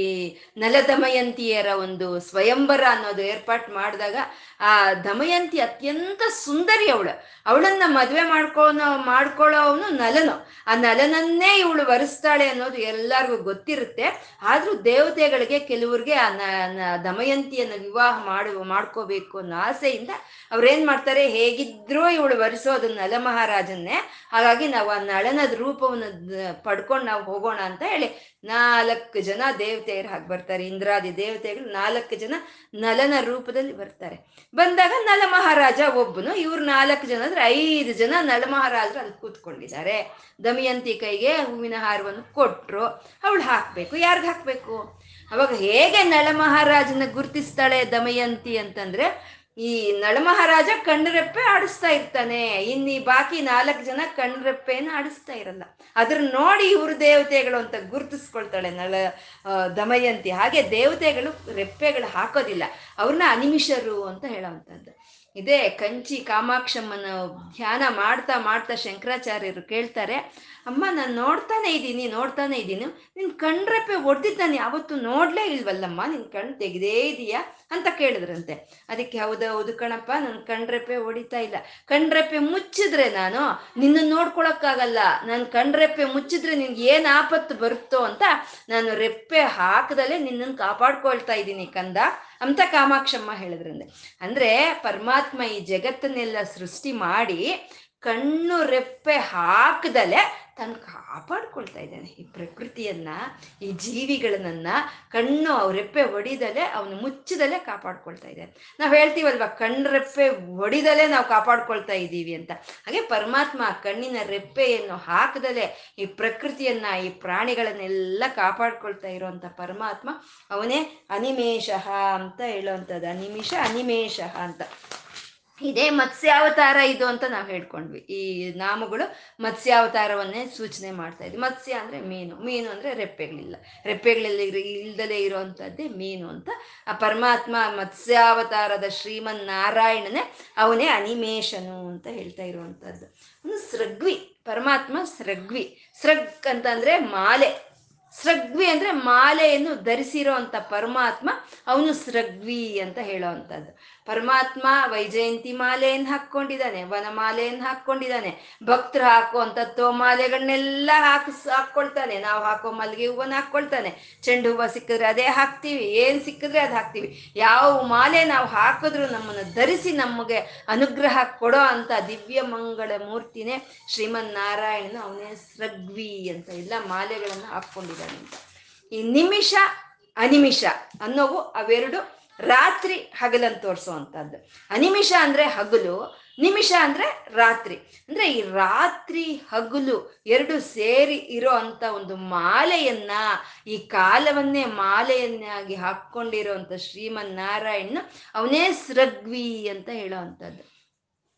ನಲದಮಯಂತಿಯರ ಒಂದು ಸ್ವಯಂವರ ಅನ್ನೋದು ಏರ್ಪಾಟ್ ಮಾಡಿದಾಗ ಆ ದಮಯಂತಿ ಅತ್ಯಂತ ಸುಂದರಿ ಅವಳು. ಅವಳನ್ನ ಮದುವೆ ಮಾಡ್ಕೊಳೋ ಮಾಡ್ಕೊಳ್ಳೋ ಅವನು ನಲನು. ಆ ನಲನನ್ನೇ ಇವಳು ವರೆಸ್ತಾಳೆ ಅನ್ನೋದು ಎಲ್ಲರಿಗೂ ಗೊತ್ತಿರುತ್ತೆ. ಆದ್ರೂ ದೇವತೆಗಳಿಗೆ ಕೆಲವ್ರಿಗೆ ಆ ನ ದಮಯಂತಿಯನ್ನು ವಿವಾಹ ಮಾಡುವ ಮಾಡ್ಕೋಬೇಕು ಅನ್ನೋ ಆಸೆಯಿಂದ ಅವ್ರೇನ್ ಮಾಡ್ತಾರೆ? ಹೇಗಿದ್ರೂ ಇವಳು ವರಿಸೋದು ನಲ ಮಹಾರಾಜನ್ನೇ. ಹಾಗಾಗಿ ನಾವು ಆ ನಳನದ ರೂಪವನ್ನು ಪಡ್ಕೊಂಡು ನಾವು ಹೋಗೋಣ ಅಂತ ಹೇಳಿ. ನಾಲ್ಕು ಜನ ದೇವತೆಯರು ಹಾಗೆ ಬರ್ತಾರೆ. ಇಂದ್ರಾದಿ ದೇವತೆಗಳು ನಾಲ್ಕು ಜನ ನಲನ ರೂಪದಲ್ಲಿ ಬರ್ತಾರೆ. ಬಂದಾಗ ನಲ ಮಹಾರಾಜ ಒಬ್ಬನು, ಇವ್ರು ನಾಲ್ಕು ಜನ ಅಂದ್ರೆ ಐದು ಜನ ನಲ ಮಹಾರಾಜರು ಅಲ್ಲಿ ಕೂತ್ಕೊಂಡಿದ್ದಾರೆ. ದಮಯಂತಿ ಕೈಗೆ ಹೂವಿನ ಹಾರವನ್ನು ಕೊಟ್ರು. ಅವಳು ಹಾಕ್ಬೇಕು. ಯಾರ್ಗ ಹಾಕ್ಬೇಕು? ಅವಾಗ ಹೇಗೆ ನಳ ಮಹಾರಾಜನ ಗುರ್ತಿಸ್ತಾಳೆ ದಮಯಂತಿ ಅಂತಂದ್ರೆ ಈ ನಳಮಹಾರಾಜ ಕಣ್ರೆಪ್ಪೆ ಆಡಿಸ್ತಾ ಇರ್ತಾನೆ. ಇನ್ನಿ ಬಾಕಿ ನಾಲ್ಕು ಜನ ಕಣ್ರೆಪ್ಪೆನ ಆಡಿಸ್ತಾ ಇರಲ್ಲ. ಅದ್ರ ನೋಡಿ ಇವರು ದೇವತೆಗಳು ಅಂತ ಗುರುತಿಸ್ಕೊಳ್ತಾಳೆ ನಳ ದಮಯಂತಿ. ಹಾಗೆ ದೇವತೆಗಳು ರೆಪ್ಪೆಗಳು ಹಾಕೋದಿಲ್ಲ. ಅವ್ರನ್ನ ಅನಿಮಿಷರು ಅಂತ ಹೇಳೋವಂಥದ್ದು ಇದೇ. ಕಂಚಿ ಕಾಮಾಕ್ಷಮ್ಮನ ಧ್ಯಾನ ಮಾಡ್ತಾ ಮಾಡ್ತಾ ಶಂಕರಾಚಾರ್ಯರು ಕೇಳ್ತಾರೆ, ಅಮ್ಮ, ನಾನು ನೋಡ್ತಾನೆ ಇದ್ದೀನಿ ನೋಡ್ತಾನೆ ಇದ್ದೀನಿ. ನಿನ್ ಕಣ್ರೆಪ್ಪೆ ಒಡ್ದಿದ್ದಾನೆ ಯಾವತ್ತೂ ನೋಡಲೇ ಇಲ್ವಲ್ಲಮ್ಮ? ನಿನ್ನ ಕಣ್ಣು ತೆಗೆದೇ ಇದೆಯಾ? ಅಂತ ಕೇಳಿದ್ರಂತೆ. ಅದಕ್ಕೆ, ಹೌದು ಹೌದು ಕಣಪ್ಪ, ನನ್ ಕಣ್ರೆಪ್ಪೆ ಹೊಡಿತಾ ಇಲ್ಲ. ಕಣ್ರೆಪ್ಪೆ ಮುಚ್ಚಿದ್ರೆ ನಾನು ನಿನ್ನ ನೋಡ್ಕೊಳಕ್ಕಾಗಲ್ಲ. ನಾನು ಕಣ್ರೆಪ್ಪೆ ಮುಚ್ಚಿದ್ರೆ ನಿನ್ಗೆ ಏನು ಆಪತ್ತು ಬರುತ್ತೋ ಅಂತ ನಾನು ರೆಪ್ಪೆ ಹಾಕದಲ್ಲೇ ನಿನ್ನನ್ನು ಕಾಪಾಡ್ಕೊಳ್ತಾ ಇದ್ದೀನಿ ಕಂದ. ಅಂತ ಕಾಮಾಕ್ಷಮ್ಮ ಹೇಳಿದ್ರಂದೆ ಅಂದ್ರೆ ಪರಮಾತ್ಮ ಈ ಜಗತ್ತನ್ನೆಲ್ಲ ಸೃಷ್ಟಿ ಮಾಡಿ ಕಣ್ಣು ರೆಪ್ಪೆ ಹಾಕದಲೆ ತಾನು ಕಾಪಾಡ್ಕೊಳ್ತಾ ಇದ್ದಾನೆ. ಈ ಪ್ರಕೃತಿಯನ್ನ, ಈ ಜೀವಿಗಳನ್ನ ಕಣ್ಣು ರೆಪ್ಪೆ ಹೊಡಿದಲೆ ಅವನು ಮುಚ್ಚದಲೆ ಕಾಪಾಡ್ಕೊಳ್ತಾ ಇದ್ದಾನೆ ನಾವು ಹೇಳ್ತೀವಲ್ವ, ಕಣ್ಣು ರೆಪ್ಪೆ ಹೊಡಿದಲೆ ನಾವು ಕಾಪಾಡ್ಕೊಳ್ತಾ ಇದ್ದೀವಿ ಅಂತ. ಹಾಗೆ ಪರಮಾತ್ಮ ಕಣ್ಣಿನ ರೆಪ್ಪೆಯನ್ನು ಹಾಕದಲೆ ಈ ಪ್ರಕೃತಿಯನ್ನ, ಈ ಪ್ರಾಣಿಗಳನ್ನೆಲ್ಲ ಕಾಪಾಡ್ಕೊಳ್ತಾ ಇರುವಂತ ಪರಮಾತ್ಮ ಅವನೇ ಅನಿಮೇಷಃ ಅಂತ ಹೇಳುವಂಥದ್ದು ಅನಿಮಿಷ ಅನಿಮೇಷ ಅಂತ. ಇದೇ ಮತ್ಸ್ಯಾವತಾರ ಇದು ಅಂತ ನಾವು ಹೇಳ್ಕೊಂಡ್ವಿ. ಈ ನಾಮಗಳು ಮತ್ಸ್ಯಾವತಾರವನ್ನೇ ಸೂಚನೆ ಮಾಡ್ತಾ ಇದ್ವಿ. ಮತ್ಸ್ಯ ಅಂದ್ರೆ ಮೀನು. ಮೀನು ಅಂದ್ರೆ ರೆಪ್ಪೆಗಳಿಲ್ಲ. ರೆಪ್ಪೆಗಳಲ್ಲಿ ಇಲ್ದಲೇ ಇರುವಂತದ್ದೇ ಮೀನು ಅಂತ ಆ ಪರಮಾತ್ಮ ಮತ್ಸ್ಯಾವತಾರದ ಶ್ರೀಮನ್ ನಾರಾಯಣನೇ ಅವನೇ ಅನಿಮೇಷನು ಅಂತ ಹೇಳ್ತಾ ಇರುವಂತದ್ದು. ಒಂದು ಸೃಗ್ವಿ. ಪರಮಾತ್ಮ ಸೃಗ್ವಿ. ಸೃಗ್ ಅಂತಂದ್ರೆ ಮಾಲೆ. ಸೃಗ್ವಿ ಅಂದ್ರೆ ಮಾಲೆಯನ್ನು ಧರಿಸಿರೋ ಪರಮಾತ್ಮ, ಅವನು ಸೃಗ್ವಿ ಅಂತ ಹೇಳೋ ಅಂಥದ್ದು. ಪರಮಾತ್ಮ ವೈಜಯಂತಿ ಮಾಲೆಯನ್ನು ಹಾಕ್ಕೊಂಡಿದ್ದಾನೆ ವನಮಾಲೆಯನ್ನು ಹಾಕ್ಕೊಂಡಿದ್ದಾನೆ, ಭಕ್ತರು ಹಾಕುವಂತ ತೋಮಾಲೆಗಳನ್ನೆಲ್ಲ ಹಾಕಿಸ್ ಹಾಕ್ಕೊಳ್ತಾನೆ. ನಾವು ಹಾಕೋ ಮಲ್ಲಿಗೆ ಹೂವನ್ನ ಹಾಕ್ಕೊಳ್ತಾನೆ. ಚೆಂಡು ಹೂವು ಸಿಕ್ಕಿದ್ರೆ ಅದೇ ಹಾಕ್ತೀವಿ, ಏನ್ ಸಿಕ್ಕಿದ್ರೆ ಅದು ಹಾಕ್ತೀವಿ. ಯಾವ ಮಾಲೆ ನಾವು ಹಾಕಿದ್ರು ನಮ್ಮನ್ನು ಧರಿಸಿ ನಮಗೆ ಅನುಗ್ರಹ ಕೊಡೋ ಅಂತ ದಿವ್ಯ ಮಂಗಳ ಮೂರ್ತಿನೇ ಶ್ರೀಮನ್ ನಾರಾಯಣನು ಅವನೇ ಸೃಗ್ವಿ ಅಂತ ಎಲ್ಲ ಮಾಲೆಗಳನ್ನು ಹಾಕ್ಕೊಂಡಿದ್ದಾನೆ ಅಂತ ಈ ನಿಮಿಷ, ಅನಿಮಿಷ ಅನ್ನೋವು ಅವೆರಡು ರಾತ್ರಿ ಹಗಲನ್ನು ತೋರಿಸುವಂಥದ್ದು. ಅನಿಮಿಷ ಅಂದ್ರೆ ಹಗಲು, ನಿಮಿಷ ಅಂದ್ರೆ ರಾತ್ರಿ. ಅಂದ್ರೆ ಈ ರಾತ್ರಿ, ಹಗಲು ಎರಡು ಸೇರಿ ಇರೋ ಅಂಥ ಒಂದು ಮಾಲೆಯನ್ನ, ಈ ಕಾಲವನ್ನೇ ಮಾಲೆಯನ್ನಾಗಿ ಹಾಕ್ಕೊಂಡಿರೋವಂಥ ಶ್ರೀಮನ್ ನಾರಾಯಣ ಅವನೇ ಸೃಗ್ವಿ ಅಂತ ಹೇಳೋ ಅಂಥದ್ದು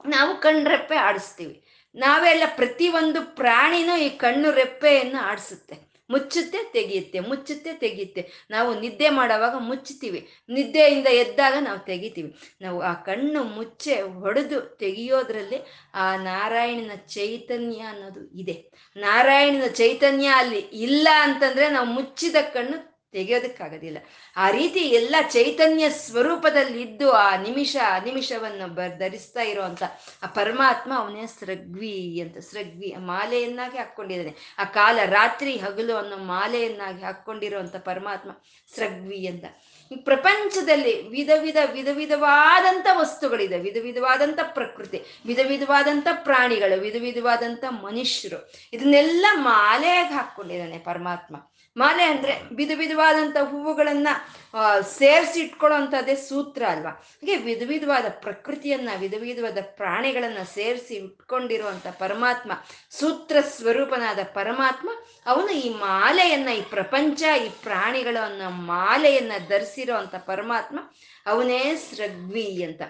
ನಾವು ಕಣ್ರೆಪ್ಪೆ ಆಡಿಸ್ತೀವಿ. ನಾವೆಲ್ಲ ಪ್ರತಿಯೊಂದು ಪ್ರಾಣಿನೂ ಈ ಕಣ್ಣು ರೆಪ್ಪೆಯನ್ನು ಆಡಿಸುತ್ತೆ. ಮುಚ್ಚುತ್ತೆ, ತೆಗೆಯುತ್ತೆ ಮುಚ್ಚುತ್ತೆ, ತೆಗೆಯುತ್ತೆ. ನಾವು ನಿದ್ದೆ ಮಾಡೋವಾಗ ಮುಚ್ಚುತ್ತೀವಿ. ನಿದ್ದೆಯಿಂದ ಎದ್ದಾಗ ನಾವು ತೆಗಿತೀವಿ. ನಾವು ಆ ಕಣ್ಣು ಮುಚ್ಚೆ ಹೊಡೆದು ತೆಗೆಯೋದ್ರಲ್ಲಿ ಆ ನಾರಾಯಣನ ಚೈತನ್ಯ ಅನ್ನೋದು ಇದೆ. ನಾರಾಯಣನ ಚೈತನ್ಯ ಅಲ್ಲಿ ಇಲ್ಲ ಅಂತಂದ್ರೆ ನಾವು ಮುಚ್ಚಿದ ಕಣ್ಣು ತೆಗೆಯೋದಕ್ಕಾಗೋದಿಲ್ಲ. ಆ ರೀತಿ ಎಲ್ಲ ಚೈತನ್ಯ ಸ್ವರೂಪದಲ್ಲಿದ್ದು ಆ ನಿಮಿಷ ನಿಮಿಷವನ್ನು ಬ ಧರಿಸ್ತಾ ಇರೋವಂಥ ಆ ಪರಮಾತ್ಮ ಅವನೇ ಸೃಗ್ವಿ ಅಂತ, ಸೃಗ್ವಿ ಮಾಲೆಯನ್ನಾಗಿ ಹಾಕ್ಕೊಂಡಿದ್ದಾನೆ. ಆ ಕಾಲ ರಾತ್ರಿ ಹಗಲು ಅನ್ನೋ ಮಾಲೆಯನ್ನಾಗಿ ಹಾಕ್ಕೊಂಡಿರುವಂಥ ಪರಮಾತ್ಮ ಸೃಗ್ವಿ ಅಂತ. ಪ್ರಪಂಚದಲ್ಲಿ ವಿಧ ವಿಧ ವಿಧ, ವಿಧವಾದಂಥ ವಸ್ತುಗಳಿದೆ. ವಿಧ, ವಿಧವಾದಂಥ ಪ್ರಕೃತಿ, ವಿಧ, ವಿಧವಾದಂಥ ಪ್ರಾಣಿಗಳು, ವಿಧ, ವಿಧವಾದಂಥ ಮನುಷ್ಯರು. ಇದನ್ನೆಲ್ಲ ಮಾಲೆಯಾಗಿ ಹಾಕ್ಕೊಂಡಿದ್ದಾನೆ ಪರಮಾತ್ಮ. ಮಾಲೆ ಅಂದ್ರೆ ವಿಧ ವಿಧವಾದಂಥ ಹೂವುಗಳನ್ನ ಸೇರಿಸಿ ಇಟ್ಕೊಳ್ಳೋಂಥದ್ದೇ ಸೂತ್ರ ಅಲ್ವಾ? ಹಾಗೆ ವಿಧ ವಿಧವಾದ ಪ್ರಕೃತಿಯನ್ನ, ವಿಧ ವಿಧವಾದ ಪ್ರಾಣಿಗಳನ್ನ ಸೇರಿಸಿ ಇಟ್ಕೊಂಡಿರುವಂಥ ಪರಮಾತ್ಮ, ಸೂತ್ರ ಸ್ವರೂಪನಾದ ಪರಮಾತ್ಮ, ಅವನು ಈ ಮಾಲೆಯನ್ನ, ಈ ಪ್ರಪಂಚ, ಈ ಪ್ರಾಣಿಗಳನ್ನು ಮಾಲೆಯನ್ನ ಧರಿಸಿರೋ ಪರಮಾತ್ಮ, ಅವನೇ ಸೃಗ್ವಿ ಅಂತ.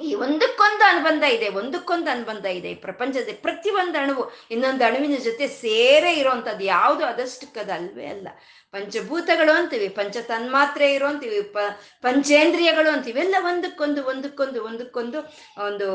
ಈ ಒಂದಕ್ಕೊಂದು ಅನುಬಂಧ ಇದೆ, ಒಂದಕ್ಕೊಂದು ಅನುಬಂಧ ಇದೆ. ಈ ಪ್ರಪಂಚದ ಪ್ರತಿ ಒಂದು ಅಣುವು ಇನ್ನೊಂದು ಅಣುವಿನ ಜೊತೆ ಸೇರೇ ಇರೋವಂಥದ್ದು ಯಾವುದು ಅದಷ್ಟಕ್ಕದ ಅಲ್ವೇ ಅಲ್ಲ. ಪಂಚಭೂತಗಳು ಅಂತೀವಿ ಪಂಚ ತನ್ಮಾತ್ರೆ ಇರೋ ಪ, ಪಂಚೇಂದ್ರಿಯಗಳು ಅಂತೀವಿ. ಎಲ್ಲ ಒಂದಕ್ಕೊಂದು ಒಂದಕ್ಕೊಂದು ಒಂದಕ್ಕೊಂದು ಒಂದು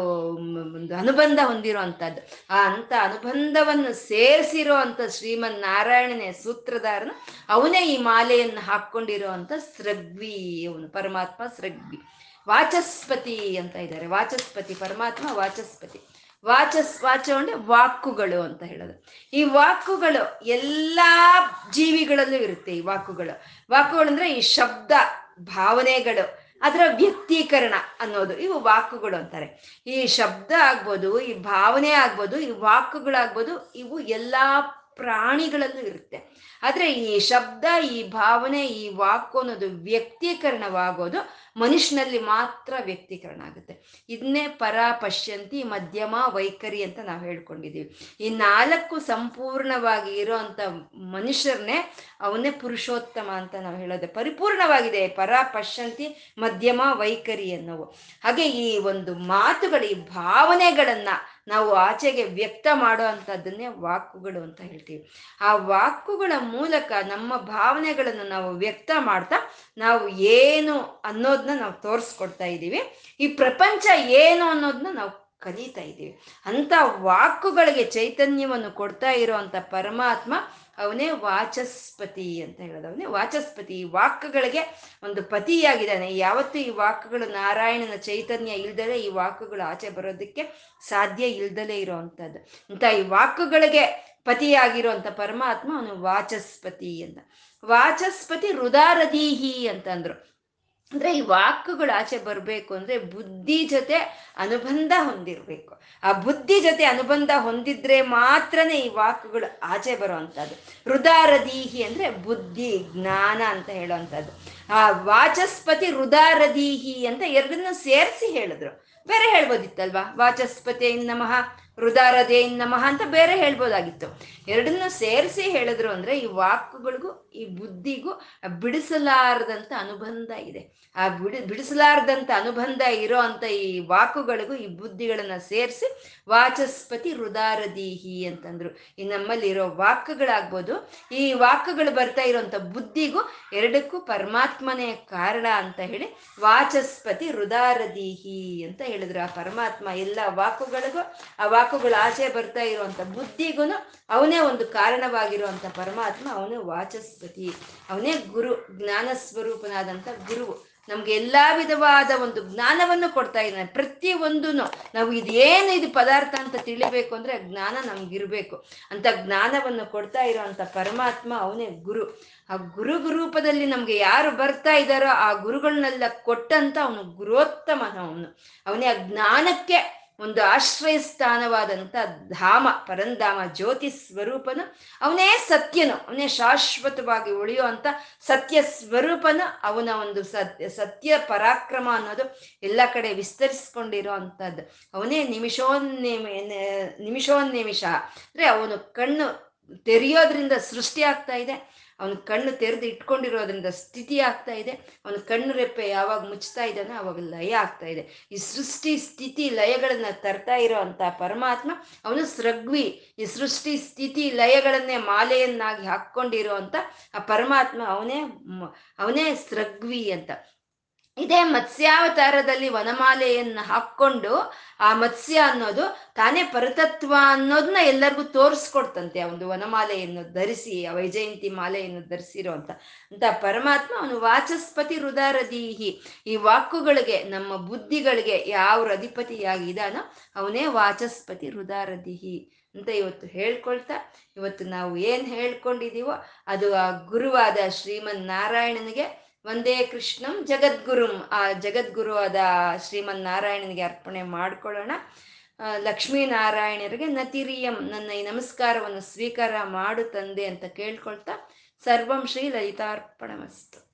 ಒಂದು ಅನುಬಂಧ ಹೊಂದಿರೋ ಅಂಥದ್ದು ಆ ಅಂಥ ಅನುಬಂಧವನ್ನು ಸೇರಿಸಿರೋ ಅಂಥ ಶ್ರೀಮನ್ ನಾರಾಯಣನೇ ಸೂತ್ರಧಾರನು ಅವನೇ ಈ ಮಾಲೆಯನ್ನು ಹಾಕ್ಕೊಂಡಿರೋ ಅಂಥ ಸೃಗ್ವಿ ಅವನು ಪರಮಾತ್ಮ ಸೃಗ್ವಿ ವಾಚಸ್ಪತಿ ಅಂತ ಇದ್ದಾರೆ. ವಾಚಸ್ಪತಿ ಪರಮಾತ್ಮ, ವಾಚಸ್ಪತಿ. ವಾಚಸ್, ವಾಚ ಅಂದ್ರೆ ವಾಕುಗಳು ಅಂತ ಹೇಳೋದು. ಈ ವಾಕುಗಳು ಎಲ್ಲಾ ಜೀವಿಗಳಲ್ಲೂ ಇರುತ್ತೆ ಈ ವಾಕುಗಳು. ವಾಕುಗಳು ಅಂದ್ರೆ ಈ ಶಬ್ದ, ಭಾವನೆಗಳು, ಅದರ ವ್ಯಕ್ತೀಕರಣ ಅನ್ನೋದು. ಇವು ವಾಕುಗಳು ಅಂತಾರೆ. ಈ ಶಬ್ದ ಆಗ್ಬೋದು, ಈ ಭಾವನೆ ಆಗ್ಬೋದು, ಈ ವಾಕುಗಳಾಗ್ಬೋದು, ಇವು ಎಲ್ಲಾ ಪ್ರಾಣಿಗಳಲ್ಲೂ ಇರುತ್ತೆ. ಆದರೆ ಈ ಶಬ್ದ, ಈ ಭಾವನೆ, ಈ ವಾಕು ಅನ್ನೋದು ವ್ಯಕ್ತೀಕರಣವಾಗೋದು ಮನುಷ್ಯನಲ್ಲಿ ಮಾತ್ರ ವ್ಯಕ್ತೀಕರಣ ಆಗುತ್ತೆ. ಇದನ್ನೇ ಪರ, ಪಶ್ಯಂತಿ, ಮಧ್ಯಮ, ವೈಖರಿ ಅಂತ ನಾವು ಹೇಳ್ಕೊಂಡಿದ್ದೀವಿ. ಈ ನಾಲ್ಕು ಸಂಪೂರ್ಣವಾಗಿ ಇರೋಂಥ ಮನುಷ್ಯರನ್ನೇ ಅವನೇ ಪುರುಷೋತ್ತಮ ಅಂತ ನಾವು ಹೇಳೋದು. ಪರಿಪೂರ್ಣವಾಗಿದೆ ಪರ, ಪಶ್ಯಂತಿ, ಮಧ್ಯಮ, ವೈಖರಿ ಅನ್ನೋವು ಹಾಗೆ ಈ ಒಂದು ಮಾತುಗಳು, ಈ ಭಾವನೆಗಳನ್ನ ನಾವು ಆಚೆಗೆ ವ್ಯಕ್ತ ಮಾಡೋ ಅಂಥದ್ದನ್ನೇ ವಾಕುಗಳು ಅಂತ ಹೇಳ್ತೀವಿ. ಆ ವಾಕುಗಳ ಮೂಲಕ ನಮ್ಮ ಭಾವನೆಗಳನ್ನು ನಾವು ವ್ಯಕ್ತ ಮಾಡ್ತಾ ನಾವು ಏನು ಅನ್ನೋದನ್ನ ನಾವು ತೋರಿಸ್ಕೊಡ್ತಾ ಇದ್ದೀವಿ. ಈ ಪ್ರಪಂಚ ಏನು ಅನ್ನೋದನ್ನ ನಾವು ಕಲಿತಾ ಇದ್ದೀವಿ. ಅಂತ ವಾಕುಗಳಿಗೆ ಚೈತನ್ಯವನ್ನು ಕೊಡ್ತಾ ಇರೋವಂಥ ಪರಮಾತ್ಮ ಅವನೇ ವಾಚಸ್ಪತಿ ಅಂತ ಹೇಳೋದು. ಅವನೇ ವಾಚಸ್ಪತಿ. ಈ ವಾಕ್ಗಳಿಗೆ ಒಂದು ಪತಿಯಾಗಿದ್ದಾನೆ. ಯಾವತ್ತೂ ಈ ವಾಕ್ಯಗಳು ನಾರಾಯಣನ ಚೈತನ್ಯ ಇಲ್ದಲೆ ಈ ವಾಕ್ಗಳು ಆಚೆ ಬರೋದಕ್ಕೆ ಸಾಧ್ಯ ಇಲ್ದಲೇ ಇರೋವಂಥದ್ದು. ಇಂಥ ಈ ವಾಕ್ಯಗಳಿಗೆ ಪತಿಯಾಗಿರುವಂಥ ಪರಮಾತ್ಮ ಅವನು ವಾಚಸ್ಪತಿ ಅಂತ. ವಾಚಸ್ಪತಿ ರುದಾರದೀಹಿ ಅಂತಂದ್ರು. ಅಂದ್ರೆ ಈ ವಾಕ್ಗಳು ಆಚೆ ಬರಬೇಕು ಅಂದ್ರೆ ಬುದ್ಧಿ ಜೊತೆ ಅನುಬಂಧ ಹೊಂದಿರಬೇಕು. ಆ ಬುದ್ಧಿ ಜೊತೆ ಅನುಬಂಧ ಹೊಂದಿದ್ರೆ ಮಾತ್ರನೇ ಈ ವಾಕ್ಗಳು ಆಚೆ ಬರುವಂಥದ್ದು. ರುದಾರದೀಹಿ ಅಂದ್ರೆ ಬುದ್ಧಿ, ಜ್ಞಾನ ಅಂತ ಹೇಳುವಂಥದ್ದು. ಆ ವಾಚಸ್ಪತಿ ರುದಾರದೀಹಿ ಅಂತ ಎರಡನ್ನೂ ಸೇರಿಸಿ ಹೇಳಿದ್ರು. ಬೇರೆ ಹೇಳ್ಬೋದಿತ್ತಲ್ವಾ? ವಾಚಸ್ಪತಿ ನಮಃ. ಹೃದಾರದೇ ನಮಃ ಅಂತ ಬೇರೆ ಹೇಳ್ಬೋದಾಗಿತ್ತು. ಎರಡನ್ನೂ ಸೇರಿಸಿ ಹೇಳಿದ್ರು ಅಂದ್ರೆ ಈ ವಾಕುಗಳಿಗೂ, ಈ ಬುದ್ಧಿಗೂ ಬಿಡಿಸಲಾರದಂತ ಅನುಬಂಧ ಇದೆ. ಆ ಬಿಡಿ, ಬಿಡಿಸಲಾರದಂತ ಅನುಬಂಧ ಇರೋ ಅಂತ ಈ ವಾಕುಗಳಿಗೂ, ಈ ಬುದ್ಧಿಗಳನ್ನ ಸೇರಿಸಿ ವಾಚಸ್ಪತಿ ಹೃದಾರದೀಹಿ ಅಂತಂದ್ರು. ಈ ನಮ್ಮಲ್ಲಿರೋ ವಾಕ್ಯಗಳಾಗ್ಬೋದು ಈ ವಾಕ್ಗಳು ಬರ್ತಾ ಇರೋಂಥ ಬುದ್ಧಿಗೂ ಎರಡಕ್ಕೂ ಪರಮಾತ್ಮನೇ ಕಾರಣ ಅಂತ ಹೇಳಿ ವಾಚಸ್ಪತಿ ಹೃದಾರದೀಹಿ ಅಂತ ಹೇಳಿದ್ರು. ಆ ಪರಮಾತ್ಮ ಎಲ್ಲ ವಾಕುಗಳಿಗೂ, ಆ ವಾಕುಗಳು ಆಚೆ ಬರ್ತಾ ಇರುವಂತ ಬುದ್ಧಿಗೂ ಅವನೇ ಒಂದು ಕಾರಣವಾಗಿರುವಂತ ಪರಮಾತ್ಮ, ಅವನೇ ವಾಚಸ್ಪತಿ, ಅವನೇ ಗುರು, ಜ್ಞಾನ ಸ್ವರೂಪನಾದಂಥ ಗುರು ನಮ್ಗೆ ಎಲ್ಲಾ ವಿಧವಾದ ಒಂದು ಜ್ಞಾನವನ್ನು ಕೊಡ್ತಾ ಇದ್ದಾನೆ. ಪ್ರತಿ ಒಂದೂ ನಾವು ಇದೇನು ಇದು ಪದಾರ್ಥ ಅಂತ ತಿಳಿಬೇಕು ಅಂದ್ರೆ ಜ್ಞಾನ ನಮ್ಗಿರ್ಬೇಕು. ಅಂತ ಜ್ಞಾನವನ್ನು ಕೊಡ್ತಾ ಇರೋಂಥ ಪರಮಾತ್ಮ ಅವನೇ ಗುರು. ಆ ಗುರು ರೂಪದಲ್ಲಿ ನಮ್ಗೆ ಯಾರು ಬರ್ತಾ ಇದ್ದಾರೋ ಆ ಗುರುಗಳನ್ನೆಲ್ಲ ಕೊಟ್ಟಂತ ಅವನು ಗುರೋತ್ತಮ ಅವನು ಅವನೇ ಆ ಜ್ಞಾನಕ್ಕೆ ಒಂದು ಆಶ್ರಯ ಸ್ಥಾನವಾದಂತ ಧಾಮ, ಪರಂಧಾಮ, ಜ್ಯೋತಿ ಸ್ವರೂಪನು ಅವನೇ ಸತ್ಯನು, ಅವನೇ ಶಾಶ್ವತವಾಗಿ ಉಳಿಯುವಂಥ ಸತ್ಯ ಸ್ವರೂಪನು ಅವನ ಒಂದು ಸತ್ಯ ಸತ್ಯ ಪರಾಕ್ರಮ ಅನ್ನೋದು ಎಲ್ಲ ಕಡೆ ವಿಸ್ತರಿಸ್ಕೊಂಡಿರೋ ಅಂಥದ್ದು ಅವನೇ ನಿಮಿಷೋನ್ನಿಮಿ ನಿಮಿಷೋನ್ನಿಮಿಷ. ಅಂದರೆ ಅವನು ಕಣ್ಣು ತೆರೆಯೋದ್ರಿಂದ ಸೃಷ್ಟಿ ಆಗ್ತಾ ಇದೆ. ಅವನ ಕಣ್ಣು ತೆರೆದು ಇಟ್ಕೊಂಡಿರೋದ್ರಿಂದ ಸ್ಥಿತಿ ಆಗ್ತಾ ಇದೆ. ಅವನ ಕಣ್ಣು ರೆಪ್ಪೆ ಯಾವಾಗ ಮುಚ್ತಾ ಇದ್ದಾನೆ ಅವಾಗ ಲಯ ಆಗ್ತಾ ಇದೆ. ಈ ಸೃಷ್ಟಿ ಸ್ಥಿತಿ ಲಯಗಳನ್ನ ತರ್ತಾ ಇರೋ ಅಂತ ಪರಮಾತ್ಮ, ಅವನು ಸೃಗ್ವಿ. ಈ ಸೃಷ್ಟಿ ಸ್ಥಿತಿ ಲಯಗಳನ್ನೇ ಮಾಲೆಯನ್ನಾಗಿ ಹಾಕ್ಕೊಂಡಿರೋ ಅಂತ ಆ ಪರಮಾತ್ಮ ಅವನೇ ಅವನೇ ಸೃಗ್ವಿ ಅಂತ. ಇದೇ. ಮತ್ಸ್ಯಾವತಾರದಲ್ಲಿ ವನಮಾಲೆಯನ್ನು ಹಾಕ್ಕೊಂಡು ಆ ಮತ್ಸ್ಯ ಅನ್ನೋದು ತಾನೇ ಪರತತ್ವ ಅನ್ನೋದನ್ನ ಎಲ್ಲರಿಗೂ ತೋರಿಸ್ಕೊಡ್ತಂತೆ. ಒಂದು ವನಮಾಲೆಯನ್ನು ಧರಿಸಿ, ಆ ವೈಜಯಂತಿ ಮಾಲೆಯನ್ನು ಧರಿಸಿರೋ ಅಂತ. ಅಂತ ಪರಮಾತ್ಮ ಅವನು ವಾಚಸ್ಪತಿ ಹೃದಯರದೀಹಿ ಈ ವಾಕುಗಳಿಗೆ ನಮ್ಮ ಬುದ್ಧಿಗಳಿಗೆ ಯಾವ ಅಧಿಪತಿಯಾಗಿದಾನೋ ಅವನೇ ವಾಚಸ್ಪತಿ ಹೃದಯರದೀಹಿ ಅಂತ ಇವತ್ತು ಹೇಳ್ಕೊಳ್ತಾ, ಇವತ್ತು ನಾವು ಏನು ಹೇಳ್ಕೊಂಡಿದೀವೋ ಅದು ಆ ಗುರುವಾದ ಶ್ರೀಮನ್ ನಾರಾಯಣನಿಗೆ ಒಂದೇ ಕೃಷ್ಣಂ ಜಗದ್ಗುರುಂ. ಆ ಜಗದ್ಗುರು ಆದ ಶ್ರೀಮನ್ ನಾರಾಯಣನಿಗೆ ಅರ್ಪಣೆ ಮಾಡ್ಕೊಳ್ಳೋಣ. ಲಕ್ಷ್ಮೀನಾರಾಯಣರಿಗೆ ನತಿರಿಯಂ, ನನ್ನ ಈ ನಮಸ್ಕಾರವನ್ನು ಸ್ವೀಕಾರ ಮಾಡು ತಂದೆ ಅಂತ ಕೇಳ್ಕೊಳ್ತಾ ಸರ್ವಂ ಶ್ರೀ ಲಲಿತಾರ್ಪಣಮಸ್ತು.